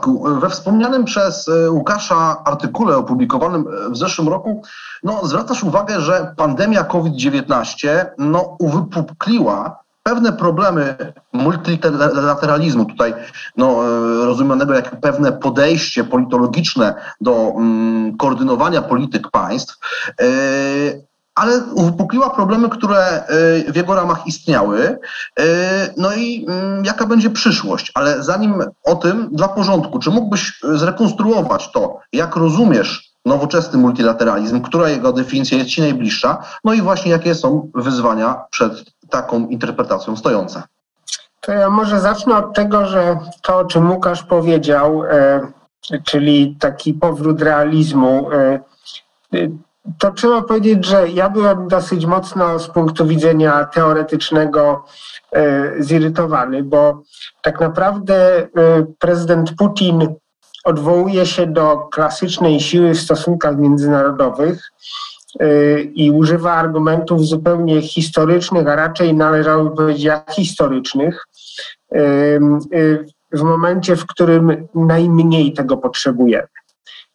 Bartku, we wspomnianym przez e, Łukasza artykule opublikowanym w zeszłym roku, no, zwracasz uwagę, że pandemia COVID-19 no, uwypukliła pewne problemy multilateralizmu, tutaj no, e, rozumianego jak pewne podejście politologiczne do mm, koordynowania polityk państw, yy, ale uwypukliła problemy, które e, w jego ramach istniały. No i mm, jaka będzie przyszłość? Ale zanim o tym, dla porządku, czy mógłbyś zrekonstruować to, jak rozumiesz nowoczesny multilateralizm, która jego definicja jest Ci najbliższa, no i właśnie jakie są wyzwania przed taką interpretacją stojące. To ja może zacznę od tego, że to, o czym Łukasz powiedział, e, czyli taki powrót realizmu, e, to trzeba powiedzieć, że ja byłem dosyć mocno z punktu widzenia teoretycznego e, zirytowany, bo tak naprawdę prezydent Putin odwołuje się do klasycznej siły w stosunkach międzynarodowych Y, i używa argumentów zupełnie historycznych, a raczej należałoby powiedzieć jak historycznych, w momencie, w którym najmniej tego potrzebujemy.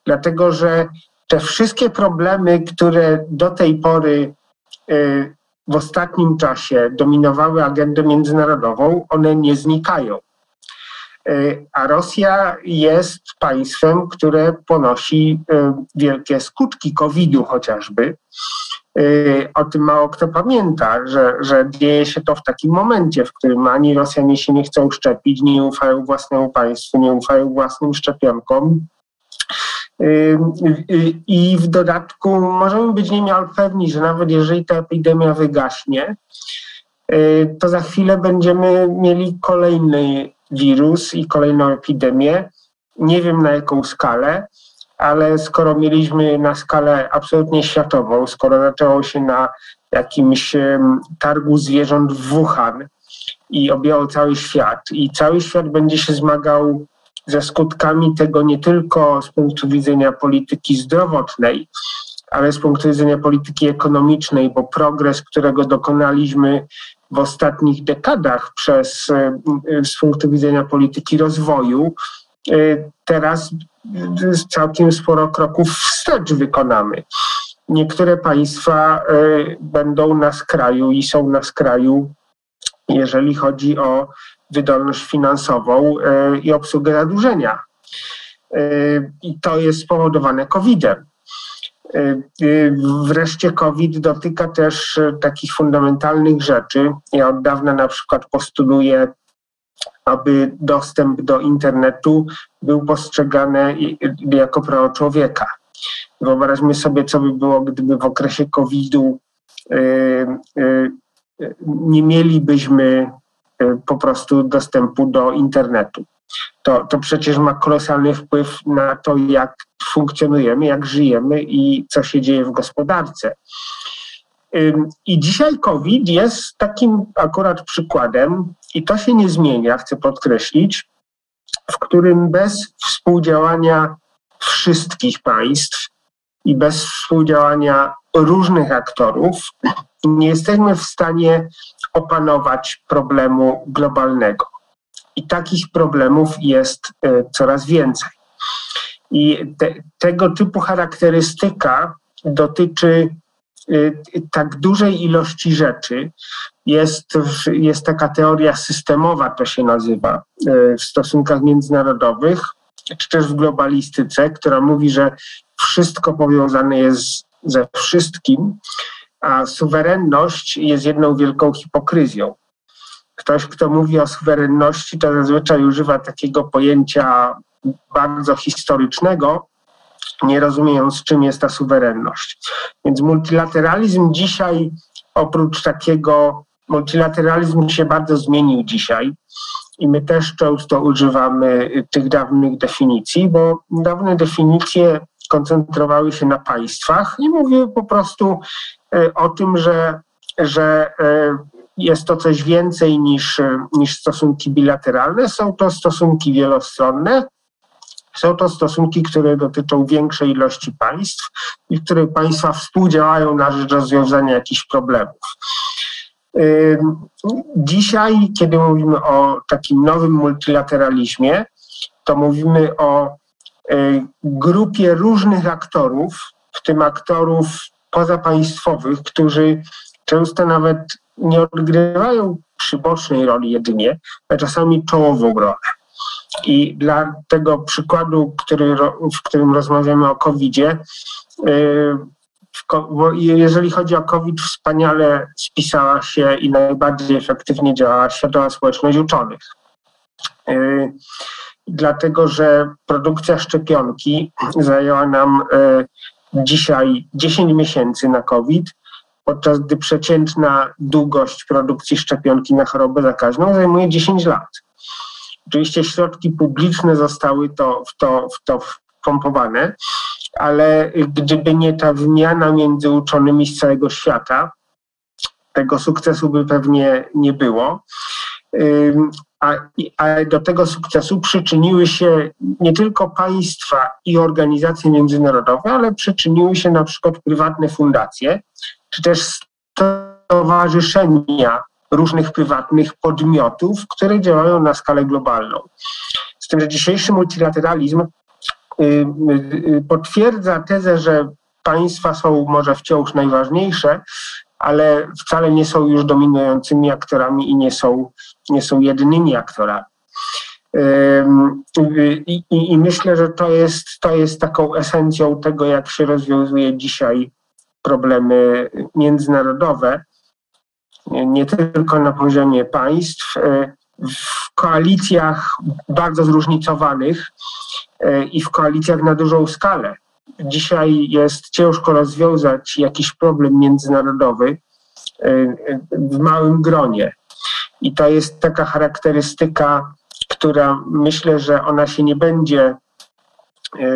Dlatego, że te wszystkie problemy, które do tej pory w ostatnim czasie dominowały agendę międzynarodową, one nie znikają. Y, a Rosja jest państwem, które ponosi y, wielkie skutki COVID-u chociażby. Y, o tym mało kto pamięta, że, że dzieje się to w takim momencie, w którym ani Rosjanie się nie chcą szczepić, nie ufają własnemu państwu, nie ufają własnym szczepionkom. I w dodatku możemy być niemal pewni, że nawet jeżeli ta epidemia wygaśnie, to za chwilę będziemy mieli kolejny wirus i kolejną epidemię. Nie wiem na jaką skalę, ale skoro mieliśmy na skalę absolutnie światową, skoro zaczęło się na jakimś targu zwierząt w Wuhan i objęło cały świat, i cały świat będzie się zmagał ze skutkami tego nie tylko z punktu widzenia polityki zdrowotnej, ale z punktu widzenia polityki ekonomicznej, bo progres, którego dokonaliśmy w ostatnich dekadach przez, e, z punktu widzenia polityki rozwoju, e, teraz całkiem sporo kroków wstecz wykonamy. Niektóre państwa będą na skraju i są na skraju, jeżeli chodzi o wydolność finansową i obsługę zadłużenia. I to jest spowodowane COVID-em. Y, wreszcie COVID dotyka też takich fundamentalnych rzeczy. Ja od dawna na przykład postuluję, aby dostęp do internetu był postrzegany jako prawo człowieka. Wyobraźmy sobie, co by było, gdyby w okresie COVID-u nie mielibyśmy po prostu dostępu do internetu to, to przecież ma kolosalny wpływ na to, jak funkcjonujemy, jak żyjemy i co się dzieje w gospodarce. I dzisiaj COVID jest takim akurat przykładem, i to się nie zmienia, chcę podkreślić, w którym bez współdziałania wszystkich państw i bez współdziałania różnych aktorów nie jesteśmy w stanie opanować problemu globalnego. I takich problemów jest e, coraz więcej. I te, tego typu charakterystyka dotyczy e, tak dużej ilości rzeczy. Jest, jest taka teoria systemowa, to się nazywa, e, w stosunkach międzynarodowych, czy też w globalistyce, która mówi, że wszystko powiązane jest ze wszystkim, a suwerenność jest jedną wielką hipokryzją. Ktoś, kto mówi o suwerenności, to zazwyczaj używa takiego pojęcia bardzo historycznego, nie rozumiejąc, czym jest ta suwerenność. Więc multilateralizm dzisiaj, oprócz takiego, multilateralizm się bardzo zmienił dzisiaj i my też często używamy tych dawnych definicji, bo dawne definicje koncentrowały się na państwach i mówiły po prostu o tym, że, że e, jest to coś więcej niż, niż stosunki bilateralne. Są to stosunki wielostronne. Są to stosunki, które dotyczą większej ilości państw i w których państwa współdziałają na rzecz rozwiązania jakichś problemów. Dzisiaj, kiedy mówimy o takim nowym multilateralizmie, to mówimy o grupie różnych aktorów, w tym aktorów pozapaństwowych, którzy często nawet nie odgrywają przybocznej roli jedynie, a czasami czołową rolę. I dla tego przykładu, który, w którym rozmawiamy o COVID-zie, y, jeżeli chodzi o COVID, wspaniale spisała się i najbardziej efektywnie działała Światowa Społeczność Uczonych. Y, dlatego, że produkcja szczepionki zajęła nam y, dzisiaj 10 miesięcy na COVID, podczas gdy przeciętna długość produkcji szczepionki na chorobę zakaźną zajmuje 10 lat. Oczywiście środki publiczne zostały to, w, to, w to wpompowane, ale gdyby nie ta wymiana między uczonymi z całego świata, tego sukcesu by pewnie nie było. A, a, do tego sukcesu przyczyniły się nie tylko państwa i organizacje międzynarodowe, ale przyczyniły się na przykład prywatne fundacje, czy też stowarzyszenia różnych prywatnych podmiotów, które działają na skalę globalną. Z tym, że dzisiejszy multilateralizm y, y, y, potwierdza tezę, że państwa są może wciąż najważniejsze, ale wcale nie są już dominującymi aktorami i nie są, nie są jedynymi aktorami. I, i, I, myślę, że to jest, to jest taką esencją tego, jak się rozwiązuje dzisiaj problemy międzynarodowe, nie tylko na poziomie państw, e, w koalicjach bardzo zróżnicowanych e, i w koalicjach na dużą skalę. Dzisiaj jest ciężko rozwiązać jakiś problem międzynarodowy e, w małym gronie. I to jest taka charakterystyka, która myślę, że ona się nie będzie E,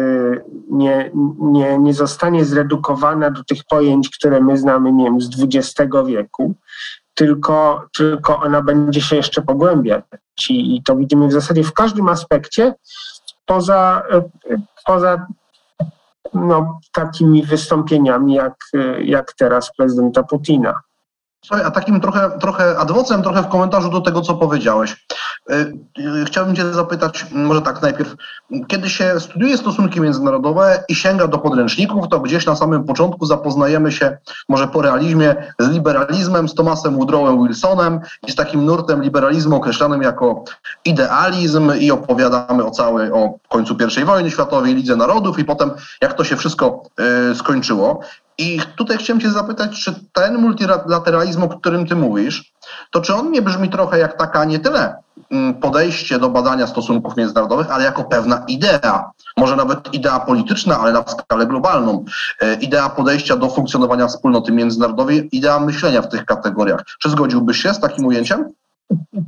nie, nie, nie zostanie zredukowana do tych pojęć, które my znamy, nie wiem, z XX wieku, tylko, tylko ona będzie się jeszcze pogłębiać. I to widzimy w zasadzie w każdym aspekcie, poza, e, poza no, takimi wystąpieniami jak, jak teraz prezydenta Putina. Słuchaj, a takim trochę, trochę adwocem, trochę w komentarzu do tego, co powiedziałeś. Y, y, chciałbym Cię zapytać, może tak najpierw, kiedy się studiuje stosunki międzynarodowe i sięga do podręczników, to gdzieś na samym początku zapoznajemy się, może po realizmie, z liberalizmem, z Thomasem Woodrowem Wilsonem i z takim nurtem liberalizmu określanym jako idealizm i opowiadamy o całej, o końcu I wojny światowej, Lidze Narodów i potem jak to się wszystko y, skończyło. I tutaj chciałem Cię zapytać, czy ten multilateralizm, o którym Ty mówisz, to czy on nie brzmi trochę jak taka nie tyle mm, podejście do badania stosunków międzynarodowych, ale jako pewna idea, może nawet idea polityczna, ale na skalę globalną, e, idea podejścia do funkcjonowania wspólnoty międzynarodowej, idea myślenia w tych kategoriach. Czy zgodziłbyś się z takim ujęciem?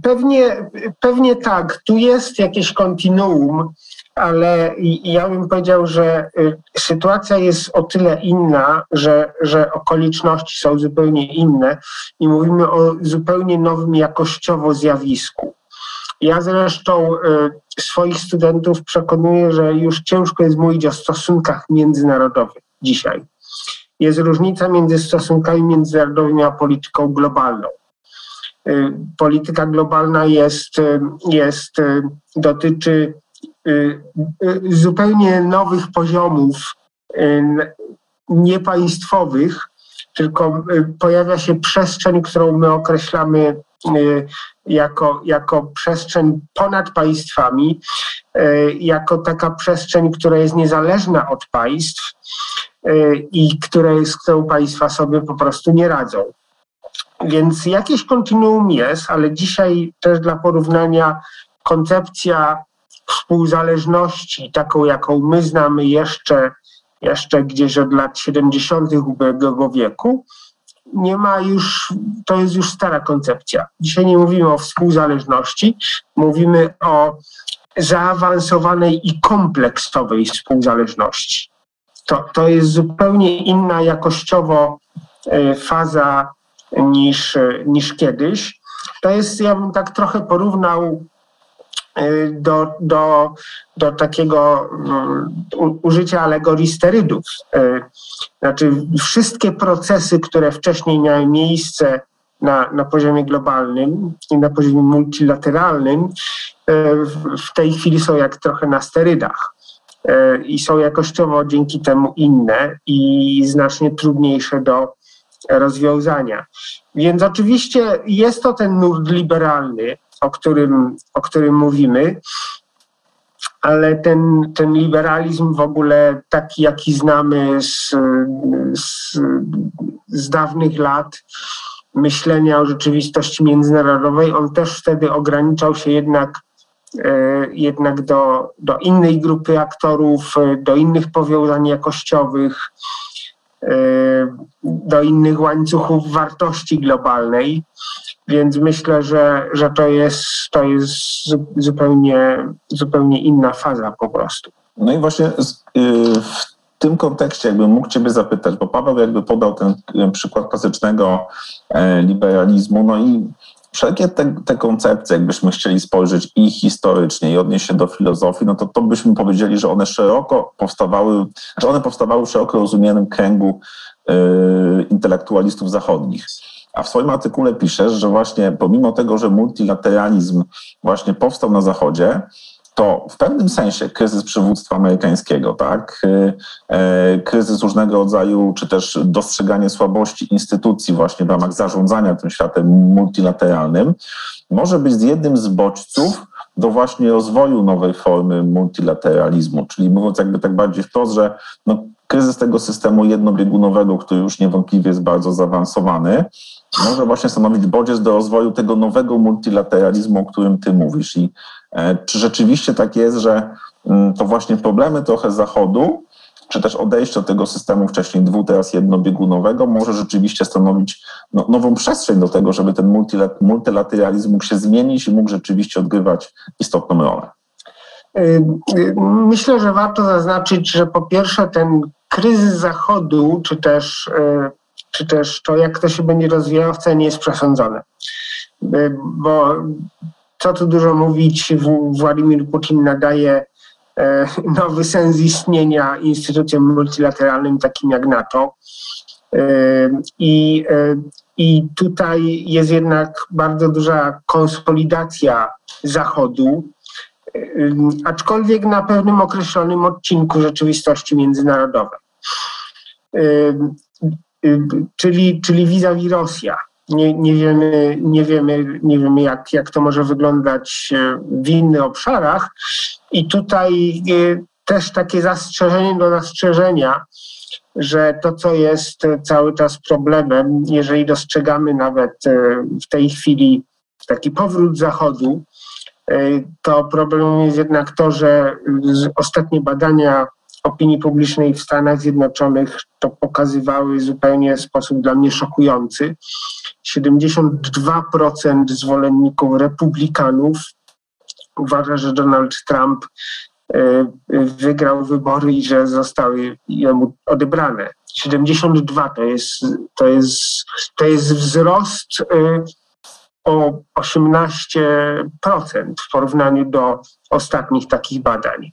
Pewnie, pewnie tak. Tu jest jakieś kontinuum ale ja bym powiedział, że y, sytuacja jest o tyle inna, że, że okoliczności są zupełnie inne i mówimy o zupełnie nowym jakościowo zjawisku. Ja zresztą y, swoich studentów przekonuję, że już ciężko jest mówić o stosunkach międzynarodowych dzisiaj. Jest różnica między stosunkami międzynarodowymi a polityką globalną. Y, polityka globalna jest, jest dotyczy zupełnie nowych poziomów y, niepaństwowych, tylko pojawia się przestrzeń, którą my określamy jako, jako przestrzeń ponad państwami, jako taka przestrzeń, która jest niezależna od państw i które, z którą państwa sobie po prostu nie radzą. Więc jakieś kontinuum jest, ale dzisiaj też dla porównania koncepcja współzależności, taką jaką my znamy jeszcze, jeszcze gdzieś od lat 70. ubiegłego wieku, nie ma już, to jest już stara koncepcja. Dzisiaj nie mówimy o współzależności, mówimy o zaawansowanej i kompleksowej współzależności. To, to jest zupełnie inna jakościowo e, faza niż, niż kiedyś. To jest, ja bym tak trochę porównał do, do, do takiego um, użycia alegorii sterydów. Y, znaczy, wszystkie procesy, które wcześniej miały miejsce na, na poziomie globalnym i na poziomie multilateralnym, w tej chwili są jak trochę na sterydach i są jakościowo dzięki temu inne i znacznie trudniejsze do rozwiązania. Więc oczywiście jest to ten nurt liberalny, o którym, o którym mówimy, ale ten, ten liberalizm w ogóle taki, jaki znamy z, z, z dawnych lat, myślenia o rzeczywistości międzynarodowej, on też wtedy ograniczał się jednak, e, jednak do, do innej grupy aktorów, do innych powiązań jakościowych, e, do innych łańcuchów wartości globalnej. Więc myślę, że, że to, jest, to jest zupełnie, zupełnie inna faza po prostu. No i właśnie y, w tym kontekście jakbym mógł Ciebie zapytać, bo Paweł jakby podał ten przykład klasycznego e, liberalizmu, no i wszelkie te, te koncepcje, jakbyśmy chcieli spojrzeć i historycznie, i odnieść się do filozofii, no to to byśmy powiedzieli, że one szeroko powstawały, że one powstawały w szeroko rozumianym kręgu y, intelektualistów zachodnich. A w swoim artykule piszesz, że właśnie pomimo tego, że multilateralizm właśnie powstał na Zachodzie, to w pewnym sensie kryzys przywództwa amerykańskiego, tak, e, kryzys różnego rodzaju, czy też dostrzeganie słabości instytucji właśnie w ramach zarządzania tym światem multilateralnym, może być jednym z bodźców do właśnie rozwoju nowej formy multilateralizmu, czyli mówiąc jakby tak bardziej wprost, że no, kryzys tego systemu jednobiegunowego, który już niewątpliwie jest bardzo zaawansowany, może właśnie stanowić bodziec do rozwoju tego nowego multilateralizmu, o którym ty mówisz. I e, czy rzeczywiście tak jest, że mm, to właśnie problemy trochę Zachodu, czy też odejście od tego systemu wcześniej dwu, teraz jednobiegunowego, może rzeczywiście stanowić no, nową przestrzeń do tego, żeby ten multilateralizm mógł się zmienić i mógł rzeczywiście odgrywać istotną rolę? Y, y, myślę, że warto zaznaczyć, że po pierwsze ten kryzys Zachodu, czy też, y, czy też to, jak to się będzie rozwijało, wcale nie jest przesądzone. Bo co tu dużo mówić, Władimir Putin nadaje nowy sens istnienia instytucjom multilateralnym takim jak NATO. I, I tutaj jest jednak bardzo duża konsolidacja Zachodu, aczkolwiek na pewnym określonym odcinku rzeczywistości międzynarodowej. Czyli, czyli vis-a-vis Rosja. Nie, nie, wiemy, nie wiemy, nie wiemy jak, jak to może wyglądać e, w innych obszarach. I tutaj e, też takie zastrzeżenie do zastrzeżenia, że to, co jest cały czas problemem, jeżeli dostrzegamy nawet e, w tej chwili taki powrót Zachodu, E, to problemem jest jednak to, że ostatnie badania opinii publicznej w Stanach Zjednoczonych to pokazywały zupełnie w sposób dla mnie szokujący. 72% zwolenników republikanów uważa, że Donald Trump e, wygrał wybory i że zostały jemu odebrane. 72 to jest, to jest, to jest wzrost e, o 18% w porównaniu do ostatnich takich badań.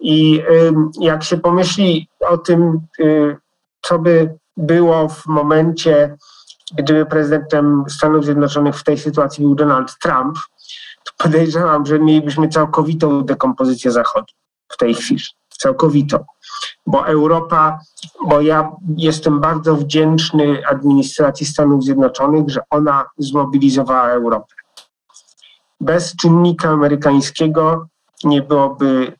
I jak się pomyśli o tym, y, co by było w momencie, gdyby prezydentem Stanów Zjednoczonych w tej sytuacji był Donald Trump, to podejrzewam, że mielibyśmy całkowitą dekompozycję Zachodu w tej chwili. Całkowitą bo Europa, bo ja jestem bardzo wdzięczny administracji Stanów Zjednoczonych, że ona zmobilizowała Europę. Bez czynnika amerykańskiego nie byłoby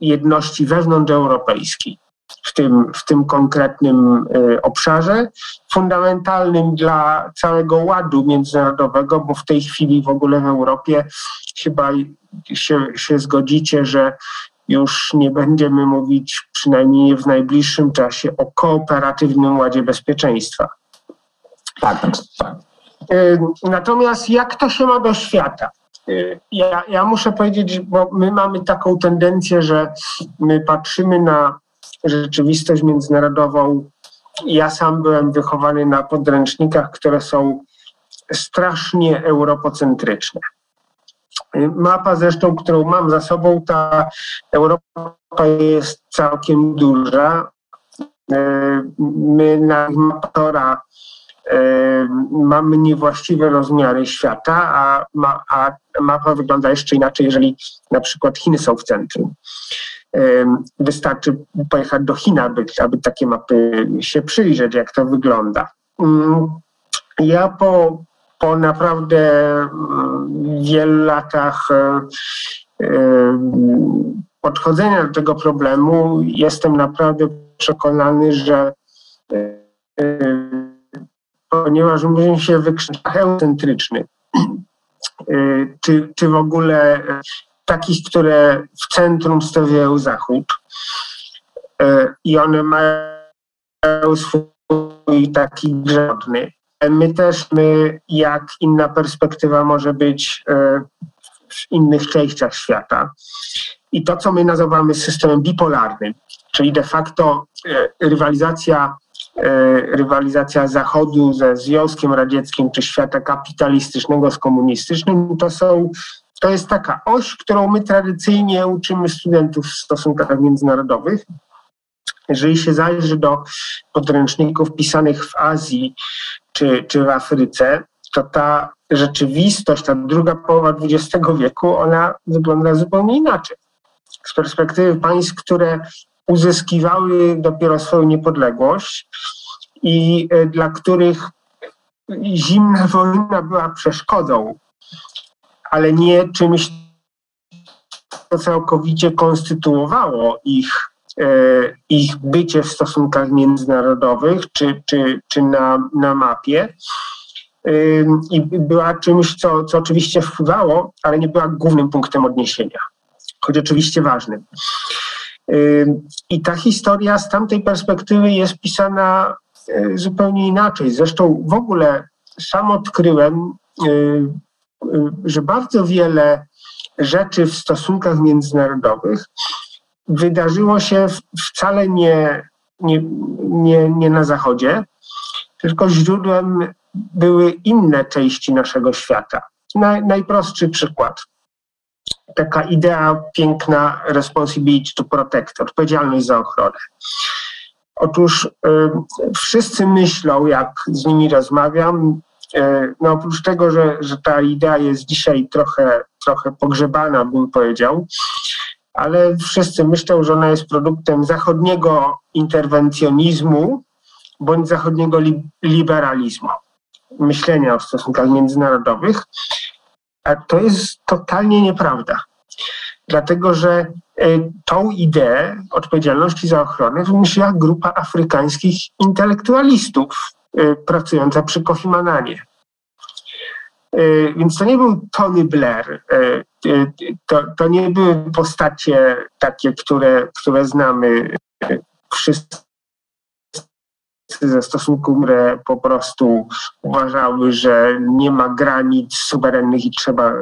jedności wewnątrzeuropejskiej w tym, w tym konkretnym e, obszarze, fundamentalnym dla całego ładu międzynarodowego, bo w tej chwili w ogóle w Europie chyba się, się zgodzicie, że już nie będziemy mówić, przynajmniej w najbliższym czasie, o kooperatywnym ładzie bezpieczeństwa. Tak, tak. tak. Y, natomiast jak to się ma do świata? Ja, ja muszę powiedzieć, bo my mamy taką tendencję, że my patrzymy na rzeczywistość międzynarodową. Ja sam byłem wychowany na podręcznikach, które są strasznie europocentryczne. Mapa zresztą, którą mam za sobą, ta Europa jest całkiem duża. My na Matora mamy niewłaściwe rozmiary świata, a, ma, a mapa wygląda jeszcze inaczej, jeżeli na przykład Chiny są w centrum. Wystarczy pojechać do Chin, aby, aby takie mapy się przyjrzeć, jak to wygląda. Mm, ja po, po naprawdę mm, wielu latach e, podchodzenia do tego problemu jestem naprawdę przekonany, że e, ponieważ mówimy się wykrzykach eucentryczny, y, czy, czy w ogóle takich, które w centrum stawiają Zachód y, i one mają swój taki grzodny. My też, my, jak inna perspektywa może być y, w innych częściach świata. I to, co my nazywamy systemem bipolarnym, czyli de facto rywalizacja rywalizacja Zachodu ze Związkiem Radzieckim czy świata kapitalistycznego z komunistycznym, to są to jest taka oś, którą my tradycyjnie uczymy studentów w stosunkach międzynarodowych. Jeżeli się zajrzy do podręczników pisanych w Azji czy, czy w Afryce, to ta rzeczywistość, ta druga połowa XX wieku, ona wygląda zupełnie inaczej. Z perspektywy państw, które uzyskiwały dopiero swoją niepodległość i e, dla których zimna wojna była przeszkodą, ale nie czymś, co całkowicie konstytuowało ich, e, ich bycie w stosunkach międzynarodowych czy, czy, czy na, na mapie. I była czymś, co, co oczywiście wpływało, ale nie była głównym punktem odniesienia, choć oczywiście ważnym. I ta historia z tamtej perspektywy jest pisana y, zupełnie inaczej. Zresztą w ogóle sam odkryłem, y, y, że bardzo wiele rzeczy w stosunkach międzynarodowych wydarzyło się wcale nie, nie, nie, nie na Zachodzie, tylko źródłem były inne części naszego świata. najprostszy przykład taka idea piękna responsibility to protect, odpowiedzialność za ochronę. Otóż y, wszyscy myślą, jak z nimi rozmawiam, y, no oprócz tego, że, że ta idea jest dzisiaj trochę, trochę pogrzebana, bym powiedział, ale wszyscy myślą, że ona jest produktem zachodniego interwencjonizmu bądź zachodniego li liberalizmu, myślenia o stosunkach międzynarodowych. To jest totalnie nieprawda. Dlatego, że y, tą ideę odpowiedzialności za ochronę wymyśliła grupa afrykańskich intelektualistów y, pracująca przy Kofi Mananie. Y, więc to nie był Tony Blair, to, to nie były postacie takie, które, które znamy wszyscy ze stosunku, które po prostu uważały, że nie ma granic suwerennych i trzeba,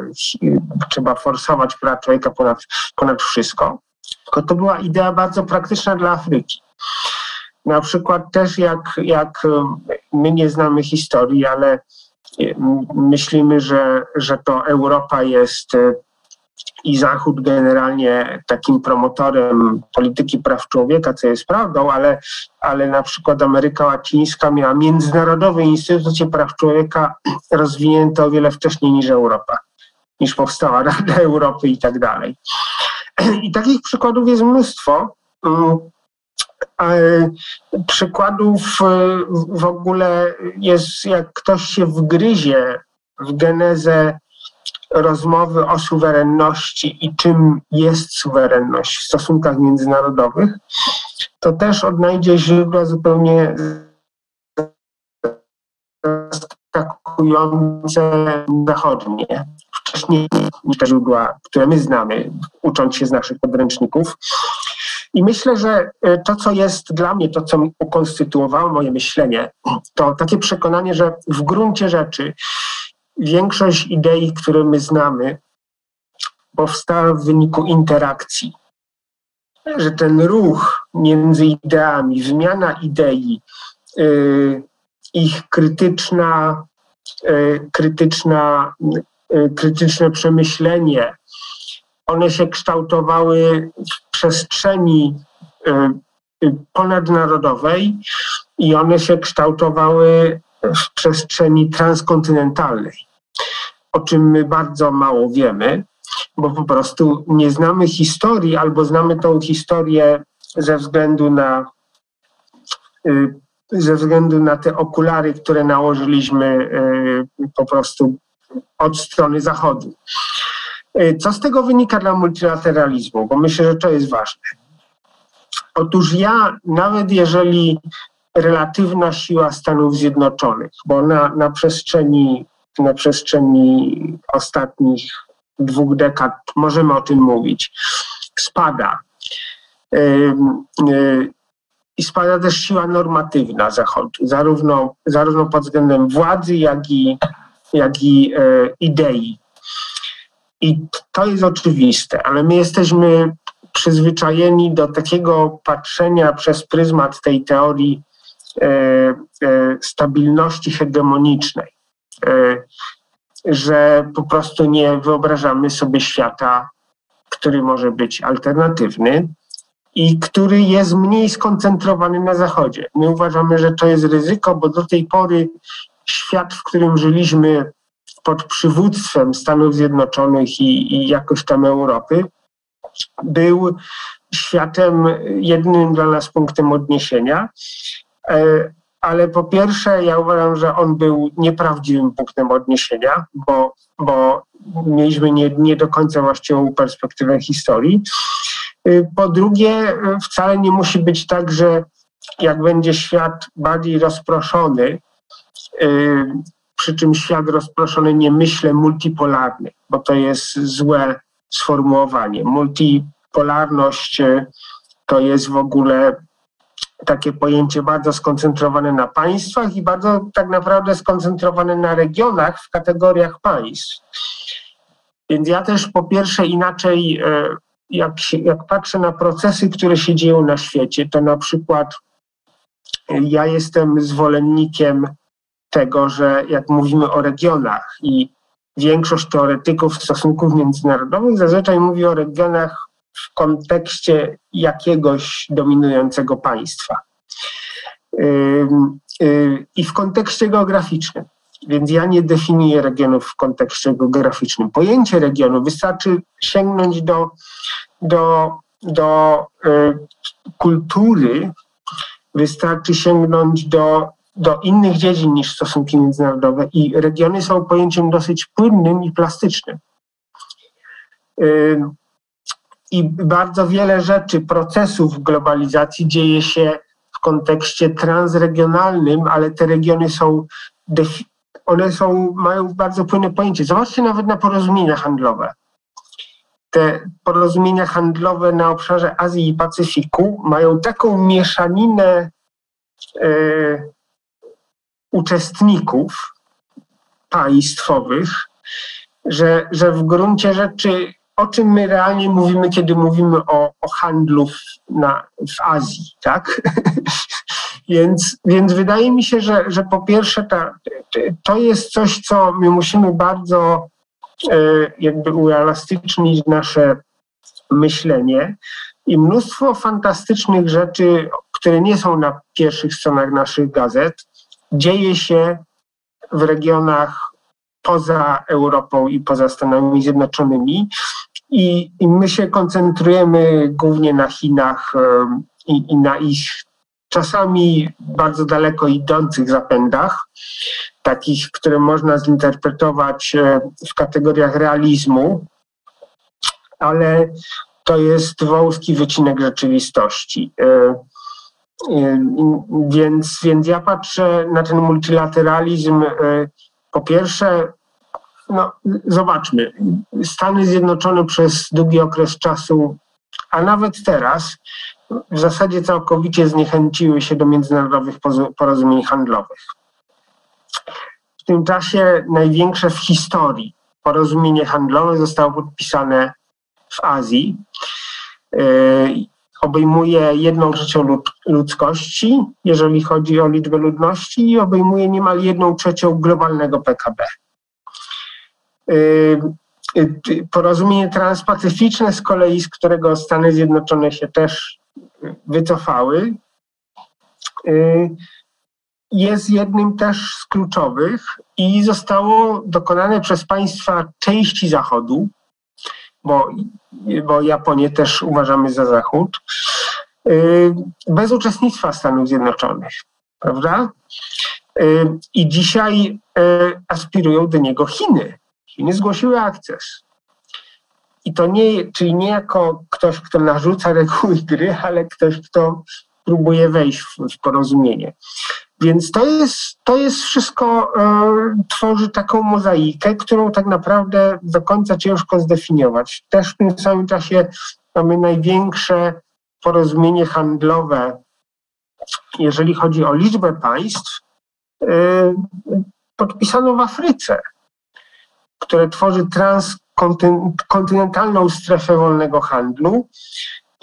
trzeba forsować prawa człowieka ponad, ponad wszystko. Tylko to była idea bardzo praktyczna dla Afryki. Na przykład też jak, jak my nie znamy historii, ale myślimy, że, że to Europa jest i Zachód generalnie takim promotorem polityki praw człowieka, co jest prawdą, ale, ale na przykład Ameryka Łacińska miała międzynarodowe instytucje praw człowieka rozwinięte o wiele wcześniej niż Europa, niż powstała Rada Europy i tak dalej. I takich przykładów jest mnóstwo. Mm, przykładów w ogóle jest, jak ktoś się wgryzie w genezę rozmowy o suwerenności i czym jest suwerenność w stosunkach międzynarodowych, to też odnajdzie źródła zupełnie zaskakujące zachodnie. Wcześniej niż te źródła, które my znamy, ucząc się z naszych podręczników. I myślę, że e, to, co jest dla mnie, to, co ukonstytuowało moje myślenie, to takie przekonanie, że w gruncie rzeczy większość idei, które my znamy, powstała w wyniku interakcji. Że ten ruch między ideami, wymiana idei, yy, ich krytyczna, yy, krytyczna, yy, krytyczne przemyślenie, one się kształtowały w przestrzeni y, y, ponadnarodowej i one się kształtowały w przestrzeni transkontynentalnej, o czym my bardzo mało wiemy, bo po prostu nie znamy historii albo znamy tą historię ze względu na y, ze względu na te okulary, które nałożyliśmy y, po prostu od strony zachodu. Y, co z tego wynika dla multilateralizmu? Bo myślę, że to jest ważne. Otóż ja, nawet jeżeli relatywna siła Stanów Zjednoczonych, bo na, na, przestrzeni, na przestrzeni ostatnich dwóch dekad możemy o tym mówić, spada. I spada też siła normatywna Zachodu, zarówno, zarówno pod względem władzy, jak i, jak i e, idei. I to jest oczywiste, ale my jesteśmy przyzwyczajeni do takiego patrzenia przez pryzmat tej teorii stabilności hegemonicznej, e, że po prostu nie wyobrażamy sobie świata, który może być alternatywny i który jest mniej skoncentrowany na Zachodzie. My uważamy, że to jest ryzyko, bo do tej pory świat, w którym żyliśmy pod przywództwem Stanów Zjednoczonych i, i jakoś tam Europy, był światem jednym dla nas punktem odniesienia. E, ale po pierwsze, ja uważam, że on był nieprawdziwym punktem odniesienia, bo, bo mieliśmy nie, nie do końca właściwą perspektywę historii. E, po drugie, wcale nie musi być tak, że jak będzie świat bardziej rozproszony, e, przy czym świat rozproszony nie myślę multipolarny, bo to jest złe sformułowanie. Multipolarność e, to jest w ogóle takie pojęcie bardzo skoncentrowane na państwach i bardzo tak naprawdę skoncentrowane na regionach w kategoriach państw. Więc ja też po pierwsze inaczej, e, jak, się, jak patrzę na procesy, które się dzieją na świecie, to na przykład e, ja jestem zwolennikiem tego, że jak mówimy o regionach i większość teoretyków stosunków międzynarodowych zazwyczaj mówi o regionach w kontekście jakiegoś dominującego państwa i w kontekście geograficznym. Więc ja nie definiuję regionów w kontekście geograficznym. Pojęcie regionu wystarczy sięgnąć do, do, do y, kultury, wystarczy sięgnąć do do innych dziedzin niż stosunki międzynarodowe i regiony są pojęciem dosyć płynnym i plastycznym. I bardzo wiele rzeczy, procesów globalizacji dzieje się w kontekście transregionalnym, ale te regiony są, one są, mają bardzo płynne pojęcie. Zobaczcie nawet na porozumienia handlowe. Te porozumienia handlowe na obszarze Azji i Pacyfiku mają taką mieszaninę yy, uczestników państwowych, że, że w gruncie rzeczy o czym my realnie mówimy, kiedy mówimy o, o handlu w, na, w Azji, tak? więc, więc wydaje mi się, że, że po pierwsze ta, to jest coś, co my musimy bardzo e, jakby uelastycznić nasze myślenie i mnóstwo fantastycznych rzeczy, które nie są na pierwszych stronach naszych gazet, dzieje się w regionach poza Europą i poza Stanami Zjednoczonymi. I, i my się koncentrujemy głównie na Chinach i, i na ich czasami bardzo daleko idących zapędach, takich, które można zinterpretować e, w kategoriach realizmu, ale to jest wąski wycinek rzeczywistości. E, więc, więc ja patrzę na ten multilateralizm e, po pierwsze, no, zobaczmy, Stany Zjednoczone przez długi okres czasu, a nawet teraz, w zasadzie całkowicie zniechęciły się do międzynarodowych porozumień handlowych. W tym czasie największe w historii porozumienie handlowe zostało podpisane w Azji. Obejmuje jedną trzecią ludzkości, jeżeli chodzi o liczbę ludności, i obejmuje niemal jedną trzecią globalnego PKB. Y, y, porozumienie transpacyficzne z kolei, z którego Stany Zjednoczone się też wycofały, y, jest jednym też z kluczowych i zostało dokonane przez państwa części Zachodu, bo, bo Japonię też uważamy za Zachód, y, bez uczestnictwa Stanów Zjednoczonych, prawda? Y, I dzisiaj y, aspirują do niego Chiny. Chiny zgłosiły akces. I to nie, czyli nie jako ktoś, kto narzuca reguły gry, ale ktoś, kto próbuje wejść w, w porozumienie. Więc to jest, to jest wszystko, e, tworzy taką mozaikę, którą tak naprawdę do końca ciężko zdefiniować. Też w tym samym czasie mamy największe porozumienie handlowe, jeżeli chodzi o liczbę państw, e, podpisano w Afryce, które tworzy transkontynentalną strefę wolnego handlu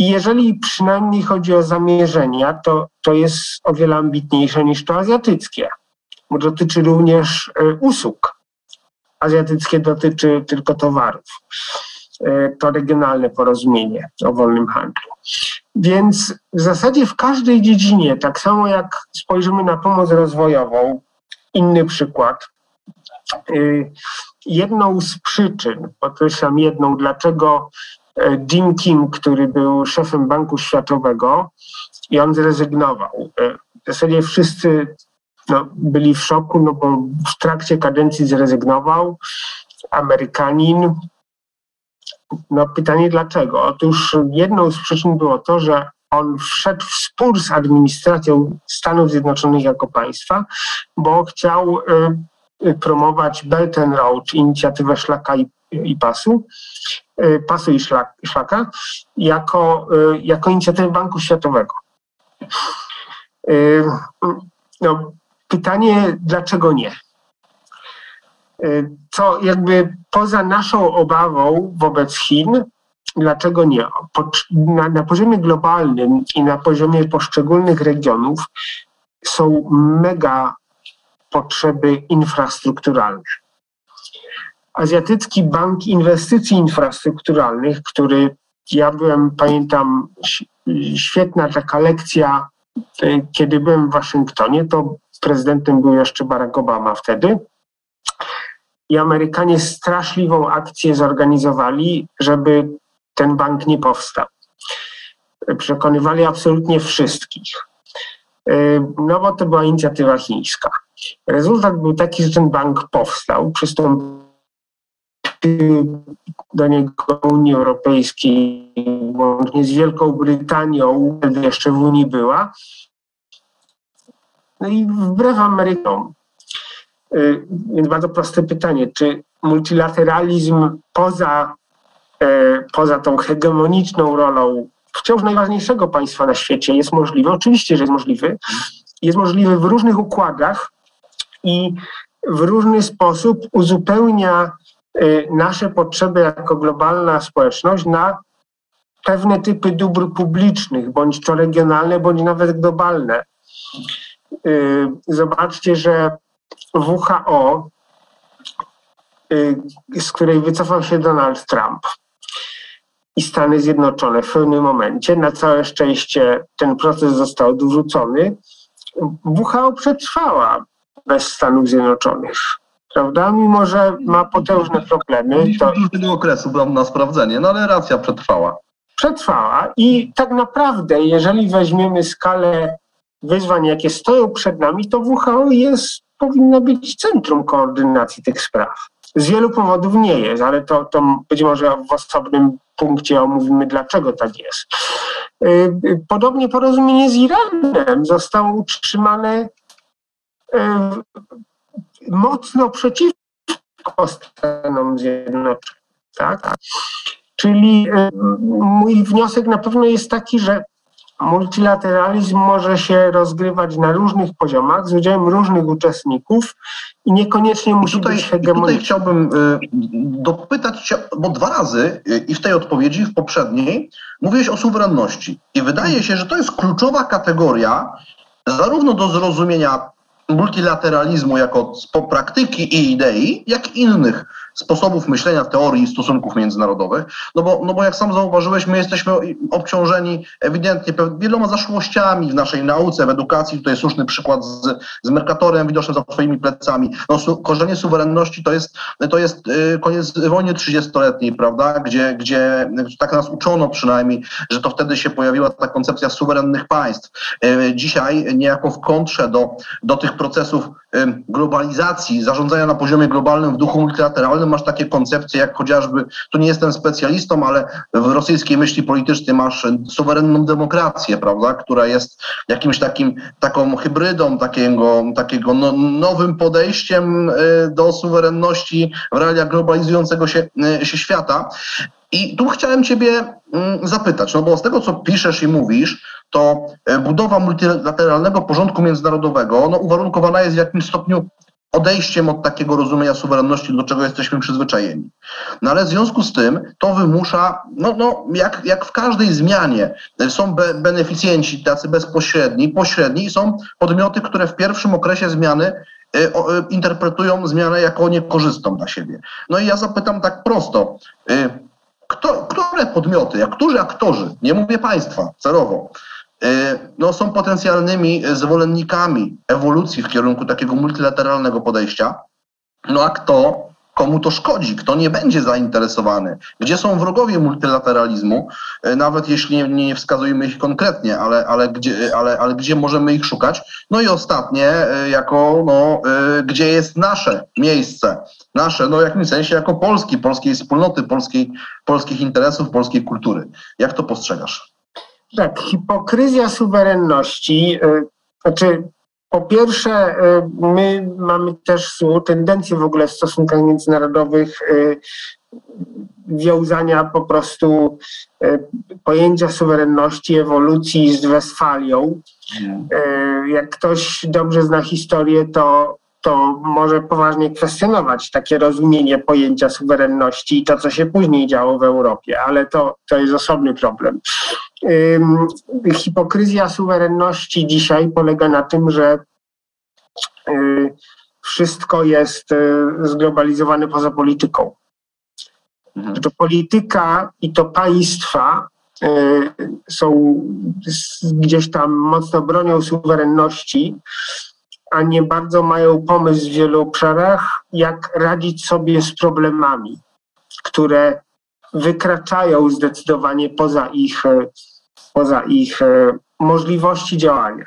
i jeżeli przynajmniej chodzi o zamierzenia, to, to jest o wiele ambitniejsze niż to azjatyckie, bo dotyczy również e, usług. Azjatyckie dotyczy tylko towarów. E, to regionalne porozumienie o wolnym handlu. Więc w zasadzie w każdej dziedzinie, tak samo jak spojrzymy na pomoc rozwojową, inny przykład. E, jedną z przyczyn, podkreślam jedną, dlaczego Jim Kim, który był szefem Banku Światowego i on zrezygnował. E, w zasadzie wszyscy no, byli w szoku, no bo w trakcie kadencji zrezygnował. Amerykanin. No pytanie dlaczego? Otóż jedną z przyczyn było to, że on wszedł w spór z administracją Stanów Zjednoczonych jako państwa, bo chciał y, promować Belt and Road, inicjatywę szlaka i, i pasu, pasu i szlaka jako, y, jako inicjatywę Banku Światowego. Y, no, pytanie, dlaczego nie? Co jakby poza naszą obawą wobec Chin, dlaczego nie? Na, na poziomie globalnym i na poziomie poszczególnych regionów są mega potrzeby infrastrukturalne. Azjatycki Bank Inwestycji Infrastrukturalnych, który ja byłem, pamiętam, świetna taka lekcja, e, kiedy byłem w Waszyngtonie, to prezydentem był jeszcze Barack Obama wtedy. I Amerykanie straszliwą akcję zorganizowali, żeby ten bank nie powstał. Przekonywali absolutnie wszystkich. E, no bo to była inicjatywa chińska. Rezultat był taki, że ten bank powstał, przystąpił do niego Unii Europejskiej, łącznie z Wielką Brytanią, wtedy jeszcze w Unii była. No i wbrew Amerykanom. Y, więc bardzo proste pytanie, czy multilateralizm poza, e, poza tą hegemoniczną rolą wciąż najważniejszego państwa na świecie jest możliwy? Oczywiście, że jest możliwy. Jest możliwy w różnych układach i w różny sposób uzupełnia nasze potrzeby jako globalna społeczność na pewne typy dóbr publicznych, bądź to regionalne, bądź nawet globalne. Y, zobaczcie, że WHO, y, z której wycofał się Donald Trump i Stany Zjednoczone w pewnym momencie, na całe szczęście ten proces został odwrócony, WHO przetrwała bez Stanów Zjednoczonych prawda? Mimo, że ma potężne problemy. To... dużego okresu na sprawdzenie, no ale racja przetrwała. Przetrwała i tak naprawdę, jeżeli weźmiemy skalę wyzwań, jakie stoją przed nami, to WHO jest, powinno być centrum koordynacji tych spraw. Z wielu powodów nie jest, ale to, to być może w osobnym punkcie omówimy, dlaczego tak jest. Y, podobnie porozumienie z Iranem zostało utrzymane y, mocno przeciwko Stanom Zjednoczonym. Tak? Czyli y, mój wniosek na pewno jest taki, że multilateralizm może się rozgrywać na różnych poziomach z udziałem różnych uczestników i niekoniecznie musi tutaj, być hegemoniczny. Tutaj chciałbym y, dopytać Cię, bo dwa razy y, i w tej odpowiedzi, w poprzedniej, mówiłeś o suwerenności. I wydaje się, że to jest kluczowa kategoria zarówno do zrozumienia multilateralizmu jako praktyki i idei, jak innych sposobów myślenia, teorii stosunków międzynarodowych, no bo, no bo jak sam zauważyłeś, my jesteśmy obciążeni ewidentnie wieloma zaszłościami w naszej nauce, w edukacji. Tutaj słuszny przykład z, z Mercatorem widocznym za swoimi plecami. No, su, korzenie suwerenności to jest, to jest y, koniec wojny 30-letniej, prawda, gdzie, gdzie tak nas uczono przynajmniej, że to wtedy się pojawiła ta koncepcja suwerennych państw. Y, dzisiaj niejako w kontrze do, do tych procesów globalizacji, zarządzania na poziomie globalnym w duchu multilateralnym masz takie koncepcje jak chociażby, tu nie jestem specjalistą, ale w rosyjskiej myśli politycznej masz suwerenną demokrację, prawda, która jest jakimś takim, taką hybrydą takiego, takiego no, nowym podejściem y, do suwerenności w realiach globalizującego się, y, się świata. I tu chciałem Ciebie mm, zapytać, no bo z tego, co piszesz i mówisz, to e, budowa multilateralnego porządku międzynarodowego no, uwarunkowana jest w jakimś stopniu odejściem od takiego rozumienia suwerenności, do czego jesteśmy przyzwyczajeni. No ale w związku z tym to wymusza, no, no jak, jak w każdej zmianie, e, są be, beneficjenci tacy bezpośredni, pośredni i są podmioty, które w pierwszym okresie zmiany y, y, interpretują zmianę jako niekorzystną dla siebie. No i ja zapytam tak prosto, y, kto, które podmioty, jak którzy aktorzy, nie mówię państwa celowo, y, no, są potencjalnymi zwolennikami ewolucji w kierunku takiego multilateralnego podejścia, no a kto komu to szkodzi, kto nie będzie zainteresowany, gdzie są wrogowie multilateralizmu, y, nawet jeśli nie, nie wskazujemy ich konkretnie, ale, ale, gdzie, ale, ale gdzie możemy ich szukać. No i ostatnie, y, jako no, gdzie jest nasze miejsce, nasze, no w jakimś sensie jako Polski, polskiej wspólnoty, polskiej, polskich interesów, polskiej kultury. Jak to postrzegasz? Tak, hipokryzja suwerenności, y, znaczy po pierwsze, y, my mamy też tendencję w ogóle w stosunkach międzynarodowych y, wiązania po prostu pojęcia suwerenności, ewolucji z Westfalią. Jak ktoś dobrze zna historię, to to może poważnie kwestionować takie rozumienie pojęcia suwerenności i to, co się później działo w Europie, ale to, to jest osobny problem. Hipokryzja suwerenności dzisiaj polega na tym, że y, wszystko jest y, zglobalizowane poza polityką. Mhm. To polityka i to państwa y, są gdzieś tam mocno bronią suwerenności, a nie bardzo mają pomysł w wielu obszarach, jak radzić sobie z problemami, które wykraczają zdecydowanie poza ich, poza ich e, możliwości działania.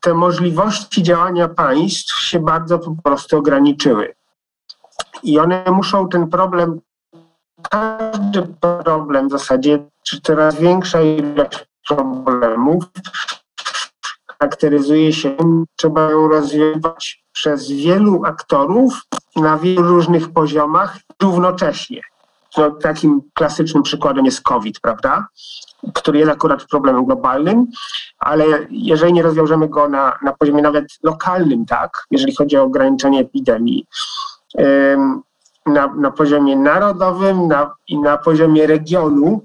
Te możliwości działania państw się bardzo po prostu ograniczyły. I one muszą ten problem, każdy problem w zasadzie, czy coraz większa ilość problemów, charakteryzuje się, trzeba ją rozwijać przez wielu aktorów na wielu różnych poziomach równocześnie. No, takim klasycznym przykładem jest COVID, prawda? Który jest akurat problemem globalnym, ale jeżeli nie rozwiążemy go na, na poziomie nawet lokalnym, tak, jeżeli chodzi o ograniczenie epidemii, na, na poziomie narodowym na, i na poziomie regionu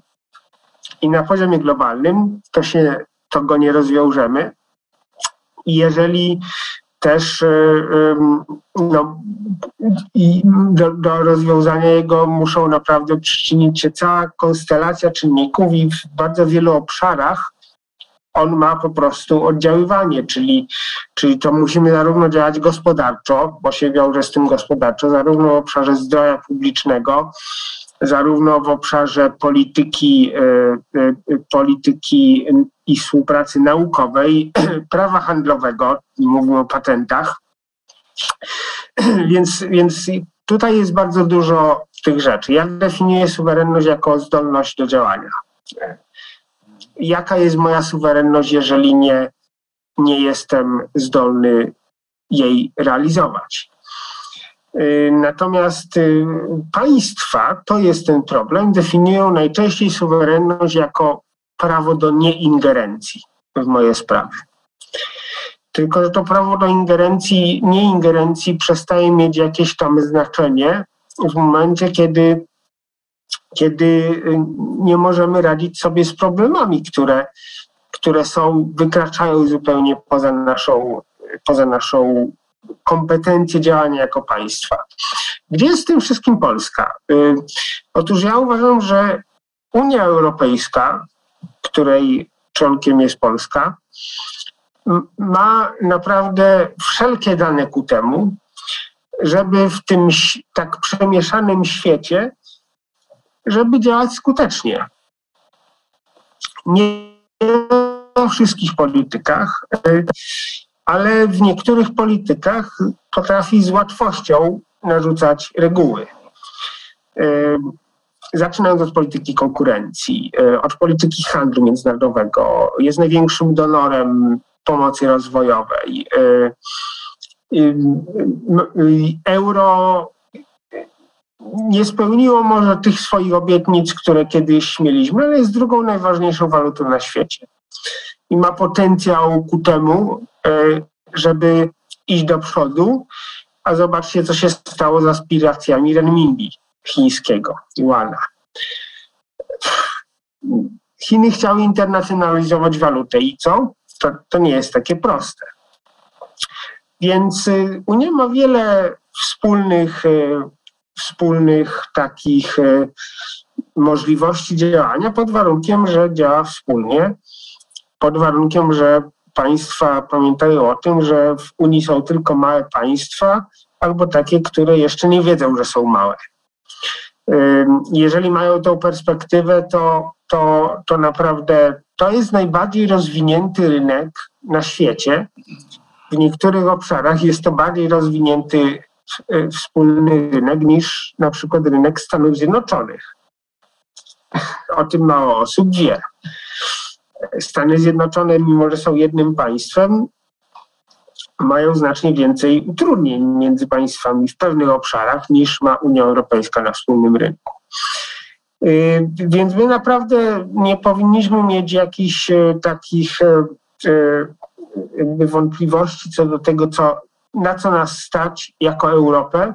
i na poziomie globalnym, to się to go nie rozwiążemy. I jeżeli też e, no, i do, do, rozwiązania jego muszą naprawdę przyczynić się cała konstelacja czynników i w bardzo wielu obszarach on ma po prostu oddziaływanie, czyli, czyli to musimy zarówno działać gospodarczo, bo się wiąże z tym gospodarczo, zarówno w obszarze zdrowia publicznego, zarówno w obszarze polityki, e, e, polityki i współpracy naukowej, prawa handlowego, mówimy o patentach. Więc, więc tutaj jest bardzo dużo tych rzeczy. Jak definiuję suwerenność jako zdolność do działania? Jaka jest moja suwerenność, jeżeli nie, nie jestem zdolny jej realizować? Y, natomiast y, państwa, to jest ten problem, definiują najczęściej suwerenność jako prawo do nieingerencji w moje sprawy. Tylko, że to prawo do ingerencji, nieingerencji przestaje mieć jakieś tam znaczenie w momencie, kiedy, kiedy y, nie możemy radzić sobie z problemami, które, które są, wykraczają zupełnie poza naszą, poza naszą kompetencje działania jako państwa. Gdzie jest w tym wszystkim Polska? Y, otóż ja uważam, że Unia Europejska, której członkiem jest Polska, ma naprawdę wszelkie dane ku temu, żeby w tym tak przemieszanym świecie, żeby działać skutecznie. Nie we wszystkich politykach, ale w niektórych politykach potrafi z łatwością narzucać reguły. Zaczynając od polityki konkurencji, od polityki handlu międzynarodowego, jest największym donorem pomocy rozwojowej. Euro nie spełniło może tych swoich obietnic, które kiedyś mieliśmy, ale jest drugą najważniejszą walutą na świecie. I ma potencjał ku temu, e, żeby iść do przodu, a zobaczcie, co się stało z aspiracjami renminbi chińskiego, yuana. Chiny chciały internacjonalizować walutę i co? To, to nie jest takie proste. Więc y, Unia ma wiele wspólnych, y, wspólnych takich y, możliwości działania pod warunkiem, że działa wspólnie, pod warunkiem, że państwa pamiętają o tym, że w Unii są tylko małe państwa albo takie, które jeszcze nie wiedzą, że są małe. Jeżeli mają tą perspektywę, to, to, to naprawdę to jest najbardziej rozwinięty rynek na świecie w niektórych obszarach jest to bardziej rozwinięty e, wspólny rynek niż na przykład rynek Stanów Zjednoczonych. O tym mało osób wie. Stany Zjednoczone, mimo że są jednym państwem, mają znacznie więcej utrudnień między państwami w pewnych obszarach niż ma Unia Europejska na wspólnym rynku. E, więc my naprawdę nie powinniśmy mieć jakichś e, takich jakby wątpliwości co do tego, co, na co nas stać jako Europę,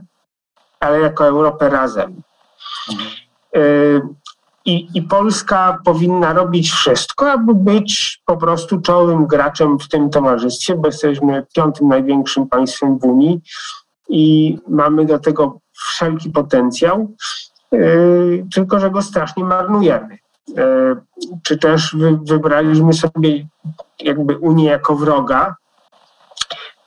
ale jako Europę razem. I, I Polska powinna robić wszystko, aby być po prostu czołowym graczem w tym towarzystwie, bo jesteśmy piątym największym państwem w Unii i mamy do tego wszelki potencjał, yy, tylko że go strasznie marnujemy. E, czy też wybraliśmy sobie jakby Unię jako wroga,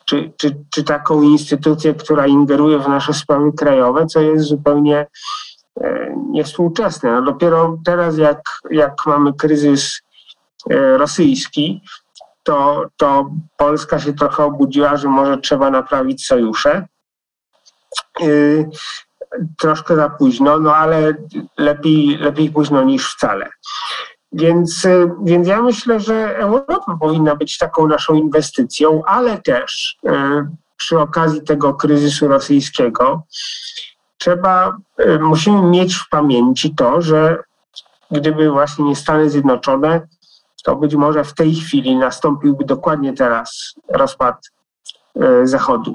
czy, czy, czy taką instytucję, która ingeruje w nasze sprawy krajowe, co jest zupełnie niewspółczesne. No dopiero teraz, jak, jak mamy kryzys e, rosyjski, to, to Polska się trochę obudziła, że może trzeba naprawić sojusze troszkę za późno, no ale lepiej, lepiej późno niż wcale. Więc, więc ja myślę, że Europa powinna być taką naszą inwestycją, ale też e, przy okazji tego kryzysu rosyjskiego trzeba, e, musimy mieć w pamięci to, że gdyby właśnie nie Stany Zjednoczone, to być może w tej chwili nastąpiłby dokładnie teraz rozpad e, Zachodu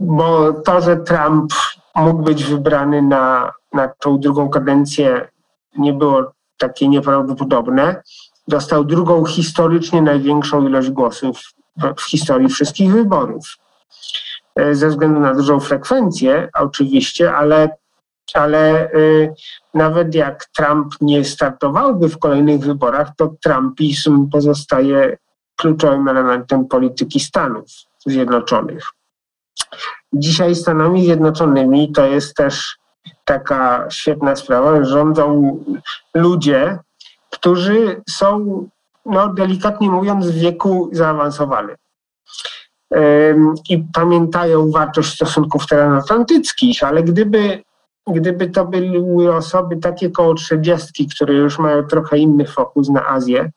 bo to, że Trump mógł być wybrany na, na tą drugą kadencję, nie było takie nieprawdopodobne. Dostał drugą historycznie największą ilość głosów w, w historii wszystkich wyborów. E, ze względu na dużą frekwencję, oczywiście, ale, ale y, nawet jak Trump nie startowałby w kolejnych wyborach, to Trumpizm pozostaje kluczowym elementem polityki Stanów. Zjednoczonych. Dzisiaj Stanami Zjednoczonymi to jest też taka świetna sprawa, rządzą ludzie, którzy są, no delikatnie mówiąc, w wieku zaawansowanym. I pamiętają wartość stosunków transatlantyckich, ale gdyby, gdyby to były osoby takie koło 30, które już mają trochę inny fokus na Azję,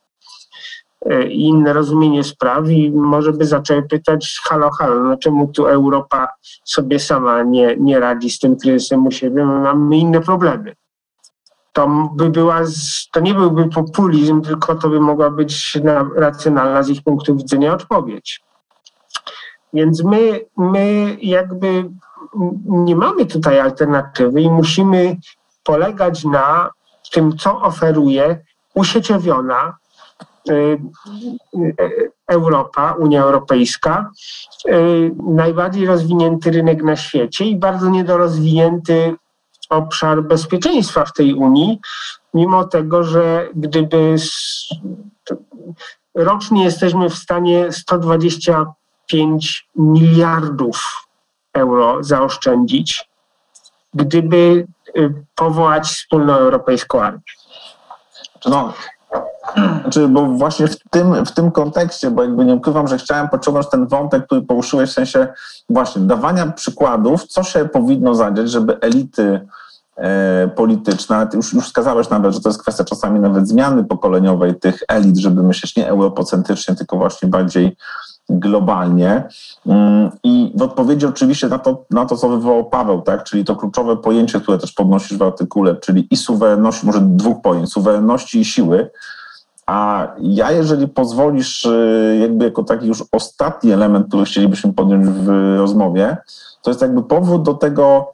E, i inne rozumienie spraw i może by zaczęły pytać, halo, halo, no czemu tu Europa sobie sama nie, nie radzi z tym kryzysem u siebie, my mamy inne problemy. To, by była, to nie byłby populizm, tylko to by mogła być racjonalna z ich punktu widzenia odpowiedź. Więc my, my jakby nie mamy tutaj alternatywy i musimy polegać na tym, co oferuje usieciowiona, Europa, Unia Europejska, najbardziej rozwinięty rynek na świecie i bardzo niedorozwinięty obszar bezpieczeństwa w tej Unii, mimo tego, że gdyby rocznie jesteśmy w stanie 125 miliardów euro zaoszczędzić, gdyby y, powołać wspólną europejską armię. No, znaczy, bo właśnie w tym, w tym kontekście, bo jakby nie ukrywam, że chciałem pociągnąć ten wątek, który poruszyłeś w sensie właśnie dawania przykładów, co się powinno zadziać, żeby elity e, polityczne, już, już wskazałeś nawet, że to jest kwestia czasami nawet zmiany pokoleniowej tych elit, żeby myśleć nie europocentrycznie, tylko właśnie bardziej globalnie. Mm, I w odpowiedzi oczywiście na to, na to, co wywołał Paweł, tak, czyli to kluczowe pojęcie, które też podnosisz w artykule, czyli i suwerenności, może dwóch pojęć, suwerenności i siły. A ja, jeżeli pozwolisz, y, jakby jako taki już ostatni element, który chcielibyśmy podjąć w rozmowie, to jest jakby powód do tego,